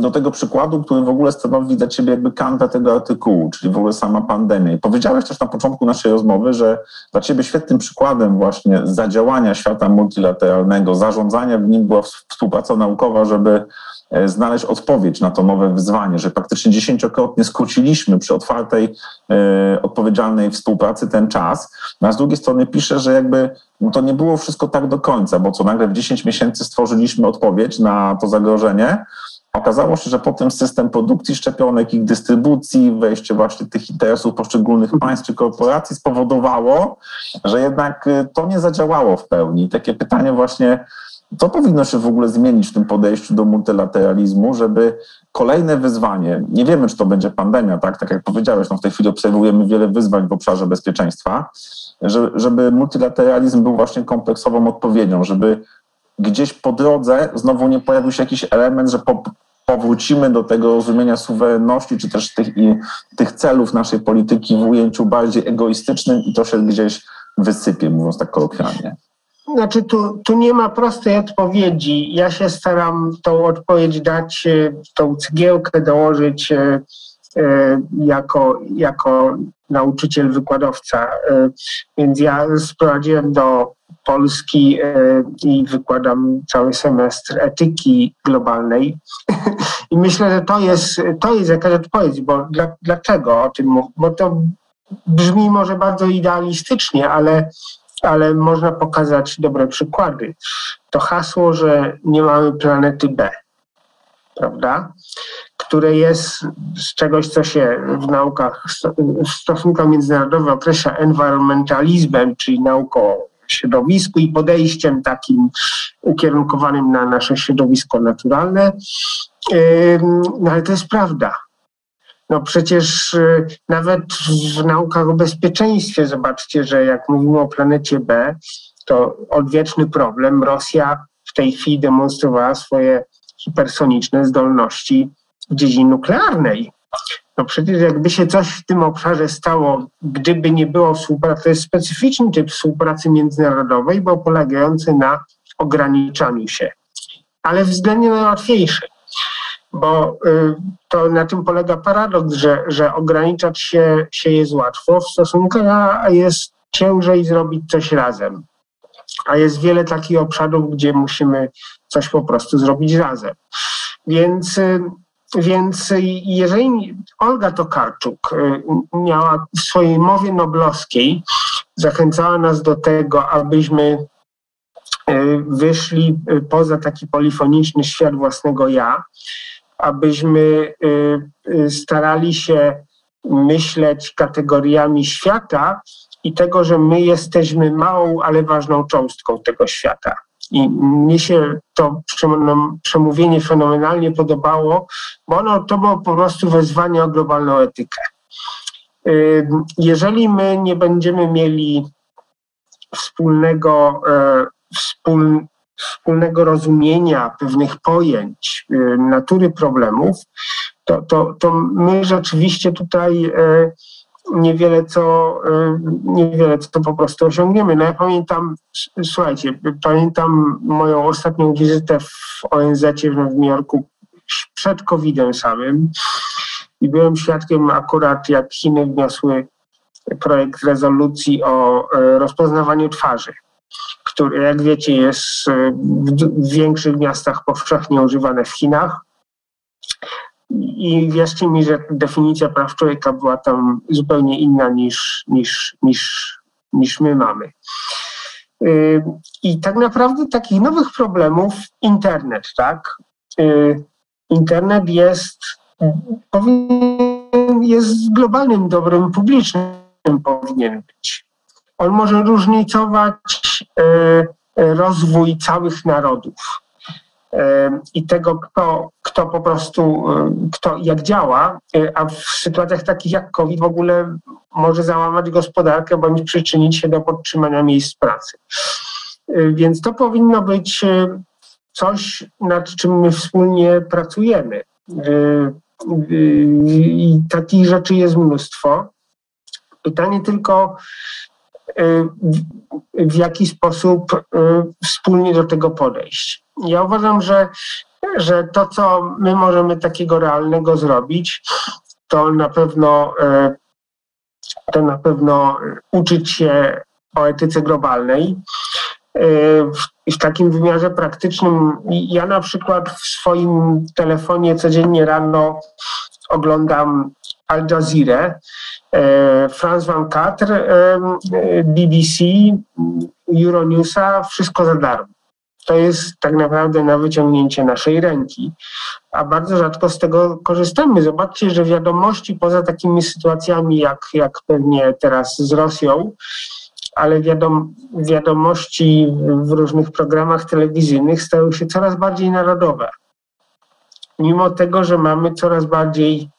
do tego przykładu, który w ogóle stanowi dla ciebie jakby kantę tego artykułu, czyli w ogóle sama pandemia. I powiedziałeś też na początku naszej rozmowy, że dla ciebie świetnym przykładem właśnie zadziałania świata multilateralnego, zarządzania w nim była współpraca naukowa, żeby e, znaleźć odpowiedź na to nowe wyzwanie, że praktycznie dziesięciokrotnie skróciliśmy przy otwartej, e, odpowiedzialnej współpracy ten czas. No a z drugiej strony pisze, że jakby no to nie było wszystko tak do końca, bo co nagle w 10 miesięcy stworzyliśmy odpowiedź na to zagrożenie, Okazało się, że potem system produkcji szczepionek, ich dystrybucji, wejście właśnie tych interesów poszczególnych państw czy korporacji spowodowało, że jednak y, to nie zadziałało w pełni. Takie pytanie właśnie, co powinno się w ogóle zmienić w tym podejściu do multilateralizmu, żeby kolejne wyzwanie, nie wiemy, czy to będzie pandemia, tak, tak jak powiedziałeś, no w tej chwili obserwujemy wiele wyzwań w obszarze bezpieczeństwa, żeby multilateralizm był właśnie kompleksową odpowiedzią, żeby gdzieś po drodze znowu nie pojawił się jakiś element, że po, powrócimy do tego rozumienia suwerenności, czy też tych, i, tych celów naszej polityki w ujęciu bardziej egoistycznym i to się gdzieś wysypie, mówiąc tak kolokwialnie. Znaczy, tu, tu nie ma prostej odpowiedzi. Ja się staram tą odpowiedź dać, e, tą cegiełkę dołożyć e, jako, jako nauczyciel, wykładowca. Więc ja sprowadziłem do Polski e, i wykładam cały semestr etyki globalnej. I myślę, że to jest, to jest jakaś odpowiedź, bo dla, dlaczego o tym mówię? Bo to brzmi może bardzo idealistycznie, ale, ale można pokazać dobre przykłady. To hasło, że nie mamy planety B, prawda? Które jest z czegoś, co się w naukach, w stosunkach międzynarodowych określa environmentalizmem, czyli nauką środowisku i podejściem takim ukierunkowanym na nasze środowisko naturalne. No ale to jest prawda. No przecież y, nawet w naukach o bezpieczeństwie zobaczcie, że jak mówimy o planecie B, to odwieczny problem. Rosja w tej chwili demonstrowała swoje hipersoniczne zdolności w dziedzinie nuklearnej. No przecież jakby się coś w tym obszarze stało, gdyby nie było współpracy, to jest specyficzny typ współpracy międzynarodowej, bo polegający na ograniczaniu się, ale względnie najłatwiejszy. Bo y, to na tym polega paradoks, że, że ograniczać się, się jest łatwo w stosunkach, a jest ciężej zrobić coś razem. A jest wiele takich obszarów, gdzie musimy coś po prostu zrobić razem. Więc y, więc jeżeli Olga Tokarczuk y, miała w swojej mowie noblowskiej, zachęcała nas do tego, abyśmy y, wyszli y, poza taki polifoniczny świat własnego ja, abyśmy starali się myśleć kategoriami świata i tego, że my jesteśmy małą, ale ważną cząstką tego świata. I mnie się to przemówienie fenomenalnie podobało, bo ono to było po prostu wezwanie o globalną etykę. Jeżeli my nie będziemy mieli wspólnego, e, wspól, wspólnego rozumienia pewnych pojęć natury problemów, to, to, to my rzeczywiście tutaj e, niewiele co, y, niewiele co po prostu osiągniemy. No ja pamiętam, słuchajcie, pamiętam moją ostatnią wizytę w ONZ w Nowym Jorku przed COVID-em samym i byłem świadkiem akurat, jak Chiny wniosły projekt rezolucji o rozpoznawaniu twarzy, który, jak wiecie, jest w większych miastach powszechnie używane w Chinach. I wierzcie mi, że definicja praw człowieka była tam zupełnie inna niż, niż, niż, niż my mamy. I tak naprawdę takich nowych problemów internet, tak? Internet jest, jest globalnym dobrem publicznym, powinien być. On może różnicować rozwój całych narodów i tego, kto, kto po prostu, kto jak działa, a w sytuacjach takich jak COVID w ogóle może załamać gospodarkę bądź przyczynić się do podtrzymania miejsc pracy. Więc to powinno być coś, nad czym my wspólnie pracujemy. I takich rzeczy jest mnóstwo. Pytanie tylko, w jaki sposób wspólnie do tego podejść. Ja uważam, że, że to, co my możemy takiego realnego zrobić, to na pewno to na pewno uczyć się o etyce globalnej. W, w takim wymiarze praktycznym, ja na przykład w swoim telefonie codziennie rano oglądam Al Jazeera, France 24, BBC, Euronewsa, wszystko za darmo to jest tak naprawdę na wyciągnięcie naszej ręki, a bardzo rzadko z tego korzystamy. Zobaczcie, że wiadomości poza takimi sytuacjami jak, jak pewnie teraz z Rosją, ale wiadom, wiadomości w różnych programach telewizyjnych stały się coraz bardziej narodowe. Mimo tego, że mamy coraz bardziej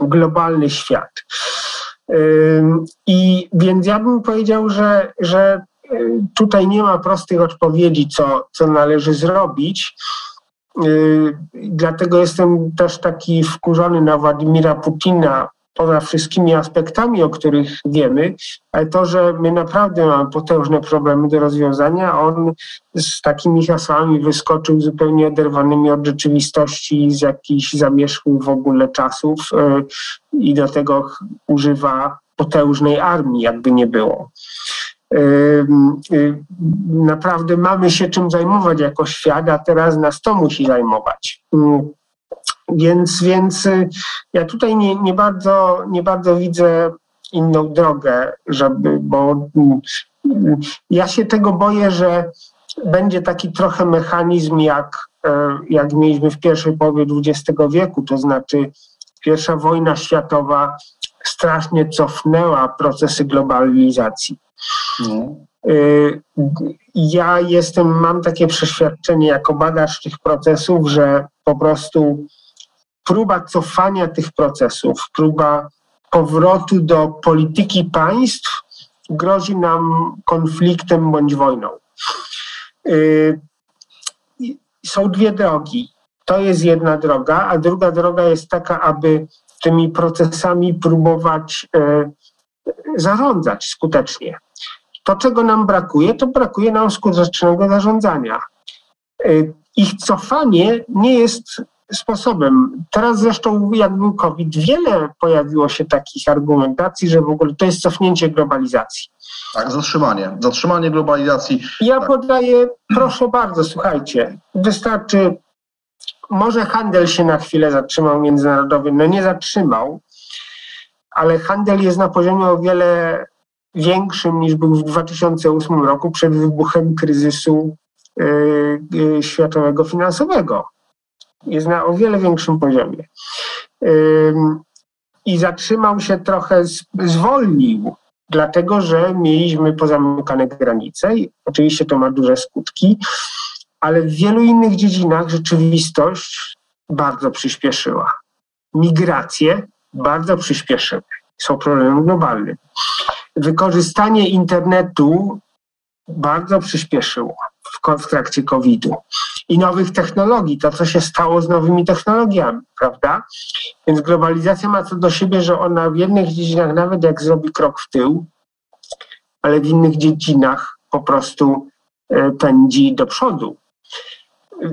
globalny świat. I więc ja bym powiedział, że, że tutaj nie ma prostych odpowiedzi, co, co należy zrobić. Yy, dlatego jestem też taki wkurzony na Władimira Putina poza wszystkimi aspektami, o których wiemy, ale to, że my naprawdę mamy potężne problemy do rozwiązania, on z takimi hasłami wyskoczył zupełnie oderwanymi od rzeczywistości, z jakichś zamierzchłych w ogóle czasów yy, i do tego używa potężnej armii, jakby nie było naprawdę mamy się czym zajmować jako świat, a teraz nas to musi zajmować. Więc, więc y, ja tutaj nie, nie, bardzo, nie bardzo widzę inną drogę, żeby, bo ja się tego boję, że będzie taki trochę mechanizm, jak, e, jak mieliśmy w pierwszej połowie XX wieku, to znaczy pierwsza wojna światowa strasznie cofnęła procesy globalizacji. No. Y, ja jestem, mam takie przeświadczenie jako badacz tych procesów, że po prostu próba cofania tych procesów, próba powrotu do polityki państw grozi nam konfliktem bądź wojną. Y, są dwie drogi. To jest jedna droga, a druga droga jest taka, aby tymi procesami próbować y, zarządzać skutecznie. To, czego nam brakuje, to brakuje nam skutecznego zarządzania. Y, ich cofanie nie jest sposobem. Teraz zresztą, jak był COVID, wiele pojawiło się takich argumentacji, że w ogóle to jest cofnięcie globalizacji. Tak, zatrzymanie. Zatrzymanie globalizacji. Ja tak. podaję, proszę bardzo, słuchajcie, wystarczy, może handel się na chwilę zatrzymał międzynarodowy, no nie zatrzymał, ale handel jest na poziomie o wiele większym niż był w 2008 roku przed wybuchem kryzysu yy, yy, światowego finansowego. Jest na o wiele większym poziomie. Yy, I zatrzymał się trochę, zwolnił, dlatego że mieliśmy pozamykane granice i oczywiście to ma duże skutki, ale w wielu innych dziedzinach rzeczywistość bardzo przyspieszyła. Migracje bardzo przyspieszyły. Są problemem globalnym wykorzystanie internetu bardzo przyspieszyło w, trakcie COVID-u i nowych technologii, to co się stało z nowymi technologiami, prawda? Więc globalizacja ma to do siebie, że ona w jednych dziedzinach, nawet jak zrobi krok w tył, ale w innych dziedzinach po prostu e, pędzi do przodu.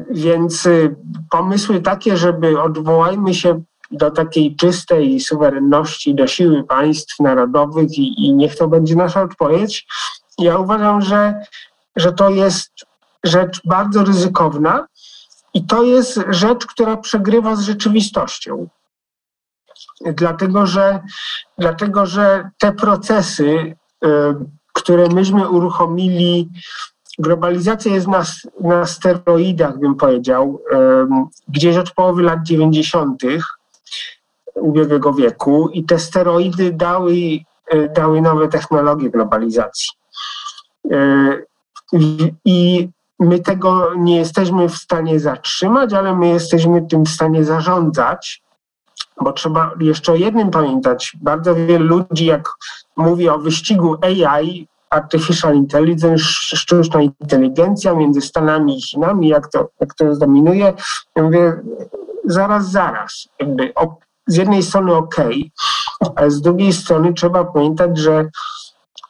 Więc y, pomysły takie, żeby odwołajmy się do takiej czystej suwerenności, do siły państw narodowych i, i niech to będzie nasza odpowiedź. Ja uważam, że, że to jest rzecz bardzo ryzykowna i to jest rzecz, która przegrywa z rzeczywistością. Dlatego, że, dlatego, że te procesy, y, które myśmy uruchomili, globalizacja jest na, na steroidach, bym powiedział, gdzieś od połowy lat 90. ubiegłego wieku i te steroidy dały, y, dały nowe technologie globalizacji. Y, I my tego nie jesteśmy w stanie zatrzymać, ale my jesteśmy tym w stanie zarządzać, bo trzeba jeszcze o jednym pamiętać. Bardzo wielu ludzi, jak mówi o wyścigu AI, Artificial Intelligence, sztuczna inteligencja między Stanami i Chinami, jak to, jak to zdominuje, ja mówię, zaraz, zaraz. Jakby z jednej strony ok, ale z drugiej strony trzeba pamiętać, że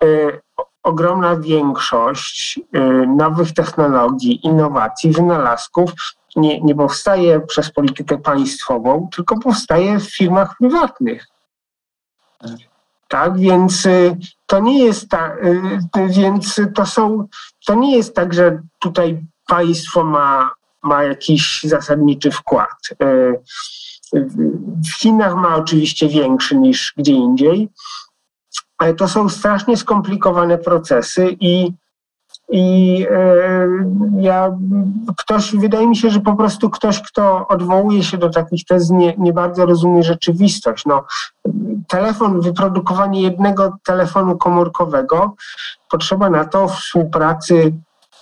y, ogromna większość y, nowych technologii, innowacji, wynalazków nie, nie powstaje przez politykę państwową, tylko powstaje w firmach prywatnych. Tak, więc y, to nie jest więc to są, to nie jest tak, że tutaj państwo ma, ma jakiś zasadniczy wkład. W Chinach ma oczywiście większy niż gdzie indziej, ale to są strasznie skomplikowane procesy i, i e, ja, ktoś, wydaje mi się, że po prostu ktoś, kto odwołuje się do takich tez, nie, nie bardzo rozumie rzeczywistość. No, telefon, wyprodukowanie jednego telefonu komórkowego, potrzeba na to współpracy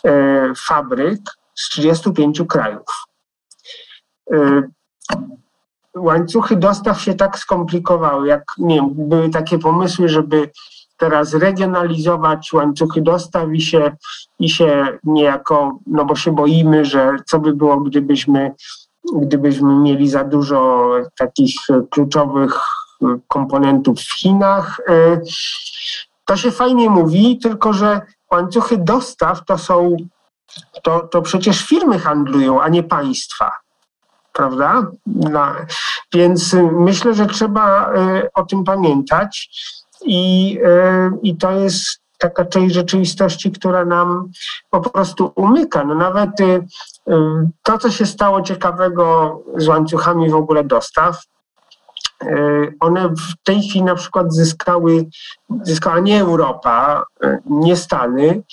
e, fabryk z 35 krajów. E, łańcuchy dostaw się tak skomplikowały, jak nie wiem, były takie pomysły, żeby teraz regionalizować łańcuchy dostaw i się, i się niejako, no bo się boimy, że co by było, gdybyśmy, gdybyśmy mieli za dużo takich kluczowych komponentów w Chinach. To się fajnie mówi, tylko że łańcuchy dostaw to są, to, to przecież firmy handlują, a nie państwa prawda? No, więc myślę, że trzeba y, o tym pamiętać i, y, i to jest taka część rzeczywistości, która nam po prostu umyka. No nawet y, to, co się stało ciekawego z łańcuchami w ogóle dostaw, one w tej chwili na przykład zyskały, zyskała nie Europa, nie Stany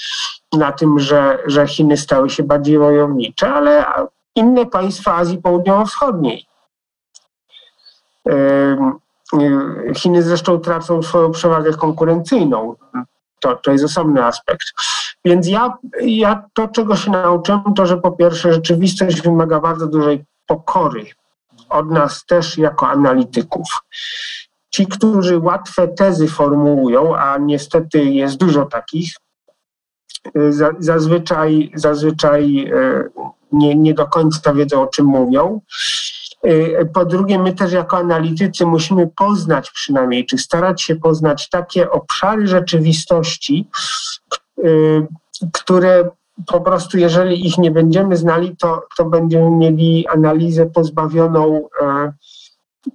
na tym, że, że Chiny stały się bardziej wojownicze, ale inne państwa Azji Południowo-Wschodniej. Chiny zresztą tracą swoją przewagę konkurencyjną. To, to jest osobny aspekt. Więc ja, ja to, czego się nauczyłem, to, że po pierwsze rzeczywistość wymaga bardzo dużej pokory od nas też jako analityków. Ci, którzy łatwe tezy formułują, a niestety jest dużo takich, zazwyczaj, zazwyczaj e, nie, nie do końca wiedzą, o czym mówią. Y, po drugie, my też jako analitycy musimy poznać przynajmniej, czy starać się poznać takie obszary rzeczywistości, y, które po prostu, jeżeli ich nie będziemy znali, to, to będziemy mieli analizę pozbawioną, e,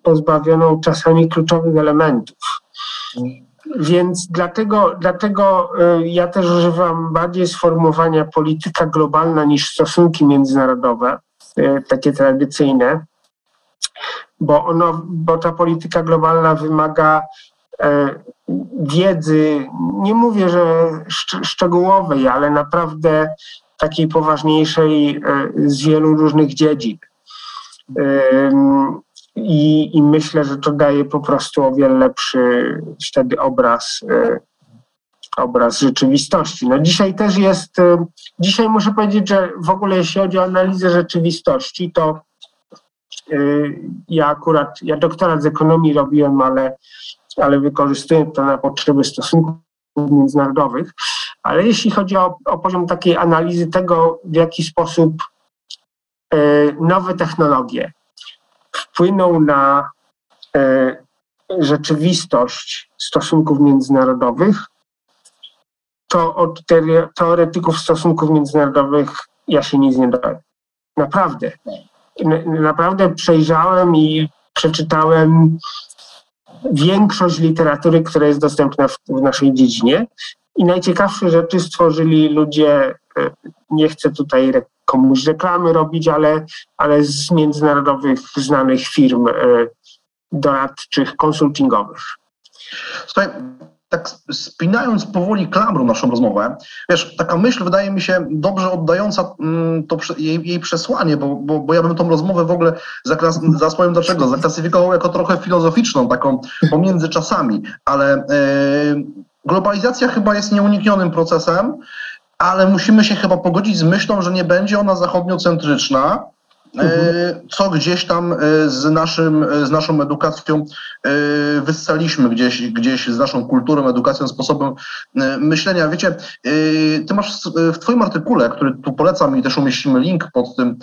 pozbawioną czasami kluczowych elementów. Więc dlatego, dlatego y, ja też używam bardziej sformułowania polityka globalna niż stosunki międzynarodowe, y, takie tradycyjne, bo, ono, bo ta polityka globalna wymaga e, wiedzy, nie mówię, że szczegółowej, ale naprawdę takiej poważniejszej e, z wielu różnych dziedzin. I, I, myślę, że to daje po prostu o wiele lepszy wtedy obraz, e, obraz rzeczywistości. No dzisiaj też jest, e, dzisiaj muszę powiedzieć, że w ogóle jeśli chodzi o analizę rzeczywistości, to e, ja akurat, ja doktorat z ekonomii robiłem, ale, ale wykorzystuję to na potrzeby stosunków międzynarodowych. Ale jeśli chodzi o, o poziom takiej analizy tego, w jaki sposób nowe technologie, wpłyną na e, rzeczywistość stosunków międzynarodowych, to od teoretyków stosunków międzynarodowych ja się nic nie dowiem. Naprawdę. Naprawdę przejrzałem i przeczytałem większość literatury, która jest dostępna w, w naszej dziedzinie. I najciekawsze rzeczy stworzyli ludzie, e, nie chcę tutaj komuś reklamy robić, ale, ale z międzynarodowych znanych firm e, doradczych, konsultingowych. Słuchaj, tak spinając powoli klamrą naszą rozmowę, wiesz, taka myśl wydaje mi się dobrze oddająca mm, to jej, jej przesłanie, bo, bo, bo ja bym tą rozmowę w ogóle zaklas, zasłonił dlaczego, zaklasyfikował jako trochę filozoficzną, taką pomiędzy czasami, ale yy, globalizacja chyba jest nieuniknionym procesem, ale musimy się chyba pogodzić z myślą, że nie będzie ona zachodniocentryczna, co gdzieś tam e, z, naszym, e, z naszą edukacją wyssaliśmy, gdzieś, gdzieś z naszą kulturą, edukacją, sposobem myślenia. Wiecie, ty masz w twoim artykule, który tu polecam i też umieścimy link pod tym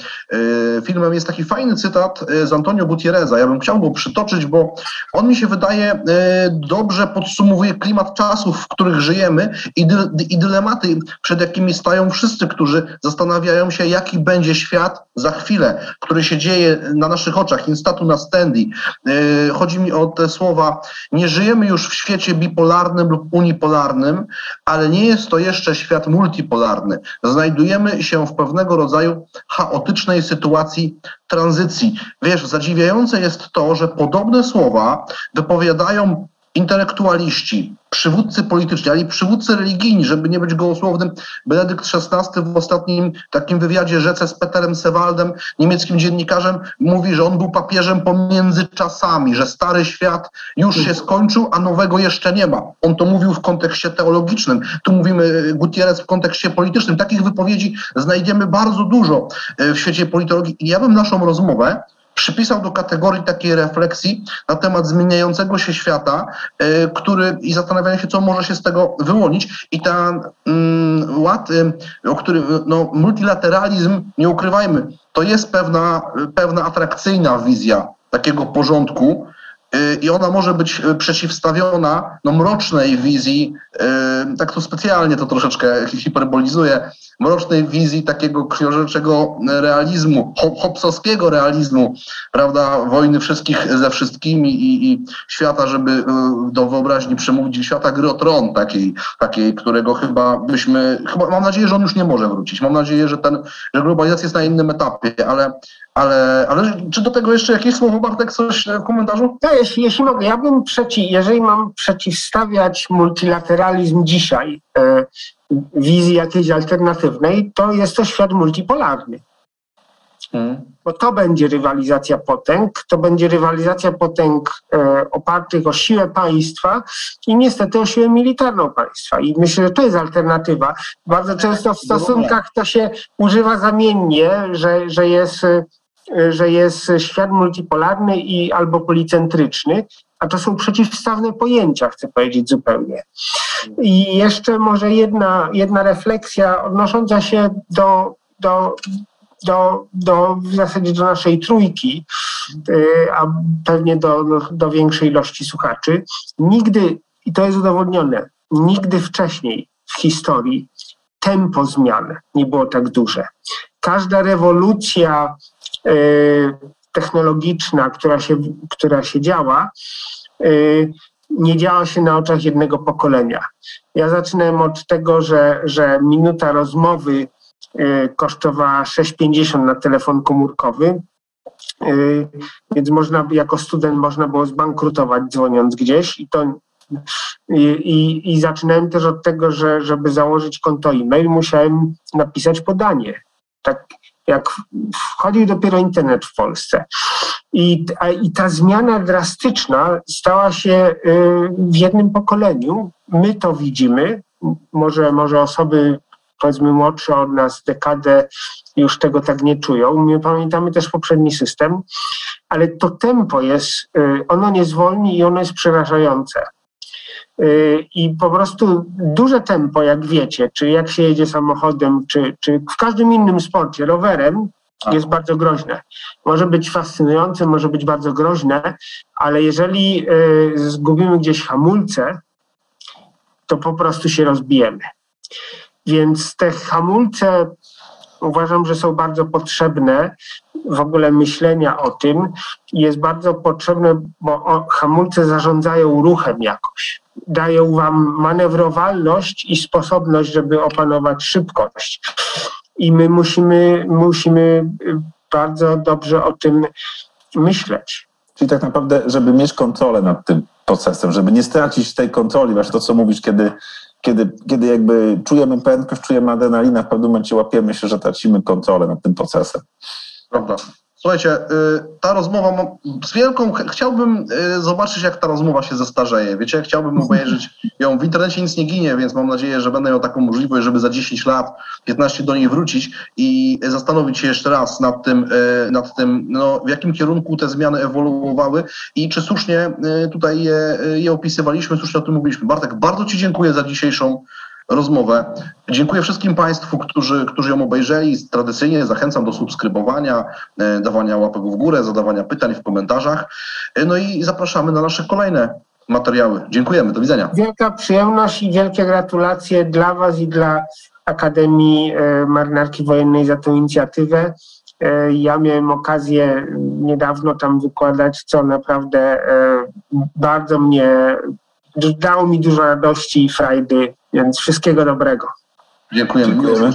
filmem, jest taki fajny cytat z Antonio Gutierreza. Ja bym chciał go przytoczyć, bo on mi się wydaje dobrze podsumowuje klimat czasów, w których żyjemy i, dy, i dylematy, przed jakimi stają wszyscy, którzy zastanawiają się, jaki będzie świat za chwilę który się dzieje na naszych oczach, instatu na standy. Chodzi mi o te słowa, nie żyjemy już w świecie bipolarnym lub unipolarnym, ale nie jest to jeszcze świat multipolarny. Znajdujemy się w pewnego rodzaju chaotycznej sytuacji tranzycji. Wiesz, zadziwiające jest to, że podobne słowa wypowiadają intelektualiści, przywódcy polityczni, ale i przywódcy religijni, żeby nie być gołosłownym. Benedykt XVI w ostatnim takim wywiadzie rzece z Peterem Sewaldem, niemieckim dziennikarzem, mówi, że on był papieżem pomiędzy czasami, że stary świat już się skończył, a nowego jeszcze nie ma. On to mówił w kontekście teologicznym. Tu mówimy Gutierrez w kontekście politycznym. Takich wypowiedzi znajdziemy bardzo dużo e, w świecie politologii. I ja bym naszą rozmowę przypisał do kategorii takiej refleksji na temat zmieniającego się świata, y, który i zastanawiania się, co może się z tego wyłonić. I ten mm, ład, y, o którym, no, multilateralizm, nie ukrywajmy, to jest pewna, pewna atrakcyjna wizja takiego porządku, i ona może być przeciwstawiona no, mrocznej wizji, tak to specjalnie to troszeczkę hiperbolizuję, mrocznej wizji takiego książęczego realizmu, hopsowskiego realizmu, prawda, wojny wszystkich ze wszystkimi i, i świata, żeby do wyobraźni przemówić, świata gry o tron takiej, takiej, którego chyba byśmy, chyba mam nadzieję, że on już nie może wrócić. Mam nadzieję, że ten, że globalizacja jest na innym etapie, ale ale, ale czy do tego jeszcze jakieś słowo, Bartek, coś w komentarzu? Ja, jeśli, jeśli mogę, ja bym przeciw, jeżeli mam przeciwstawiać multilateralizm dzisiaj, e, wizji jakiejś alternatywnej, to jest to świat multipolarny. Hmm. Bo to będzie rywalizacja potęg, to będzie rywalizacja potęg e, opartych o siłę państwa i niestety o siłę militarną państwa. I myślę, że to jest alternatywa. Bardzo często w stosunkach to się używa zamiennie, że, że jest e, że jest świat multipolarny i albo policentryczny, a to są przeciwstawne pojęcia, chcę powiedzieć zupełnie. I jeszcze może jedna, jedna refleksja odnosząca się do, do, do, do w zasadzie do naszej trójki, y, a pewnie do, do, do większej ilości słuchaczy. Nigdy, i to jest udowodnione, nigdy wcześniej w historii tempo zmian nie było tak duże. Każda rewolucja technologiczna, która się, która się działa, y, nie działa się na oczach jednego pokolenia. Ja zaczynałem od tego, że, że minuta rozmowy y, kosztowała 6,50 na telefon komórkowy, więc można jako student można było zbankrutować dzwoniąc gdzieś i to i, i, i zaczynałem też od tego, że żeby założyć konto e-mail musiałem napisać podanie. Tak jak wchodził dopiero internet w Polsce. I, a, I ta zmiana drastyczna stała się y, w jednym pokoleniu. My to widzimy, może, może osoby powiedzmy młodsze od nas dekadę już tego tak nie czują. My pamiętamy też poprzedni system, ale to tempo jest, y, ono nie zwolni i ono jest przerażające. Y, I po prostu duże tempo, jak wiecie, czy jak się jedzie samochodem, czy, czy w każdym innym sporcie, rowerem, jest bardzo groźne. Może być fascynujące, może być bardzo groźne, ale jeżeli y, zgubimy gdzieś hamulce, to po prostu się rozbijemy. Więc te hamulce uważam, że są bardzo potrzebne w ogóle myślenia o tym. Jest bardzo potrzebne, bo hamulce zarządzają ruchem jakoś. Dają wam manewrowalność i sposobność, żeby opanować szybkość. I my musimy, musimy bardzo dobrze o tym myśleć. Czyli tak naprawdę, żeby mieć kontrolę nad tym procesem, żeby nie stracić tej kontroli, właśnie to, co mówisz, kiedy, kiedy, kiedy jakby czujemy prędkość, czujemy adrenalinę, w pewnym momencie łapiemy się, że tracimy kontrolę nad tym procesem. Prawda. Słuchajcie, y, ta rozmowa, z wielką, chciałbym y, zobaczyć, jak ta rozmowa się zestarzeje. Wiecie, chciałbym obejrzeć ją. W internecie nic nie ginie, więc mam nadzieję, że będę miał taką możliwość, żeby za 10 lat, 15 do niej wrócić i zastanowić się jeszcze raz nad tym, y, nad tym no, w jakim kierunku te zmiany ewoluowały i czy słusznie tutaj je, je opisywaliśmy, słusznie o tym mówiliśmy. Bartek, bardzo Ci dziękuję za dzisiejszą rozmowę. Dziękuję wszystkim Państwu, którzy, którzy ją obejrzeli. Tradycyjnie zachęcam do subskrybowania, e, dawania łapek w górę, zadawania pytań w komentarzach. E, no i zapraszamy na nasze kolejne materiały. Dziękujemy, do widzenia. Wielka przyjemność i wielkie gratulacje dla Was i dla Akademii e, Marynarki Wojennej za tę inicjatywę. Ja miałem okazję niedawno tam wykładać, co naprawdę bardzo mnie dało mi dużo radości i frajdy, więc wszystkiego dobrego. Dziękujemy. Dziękujemy.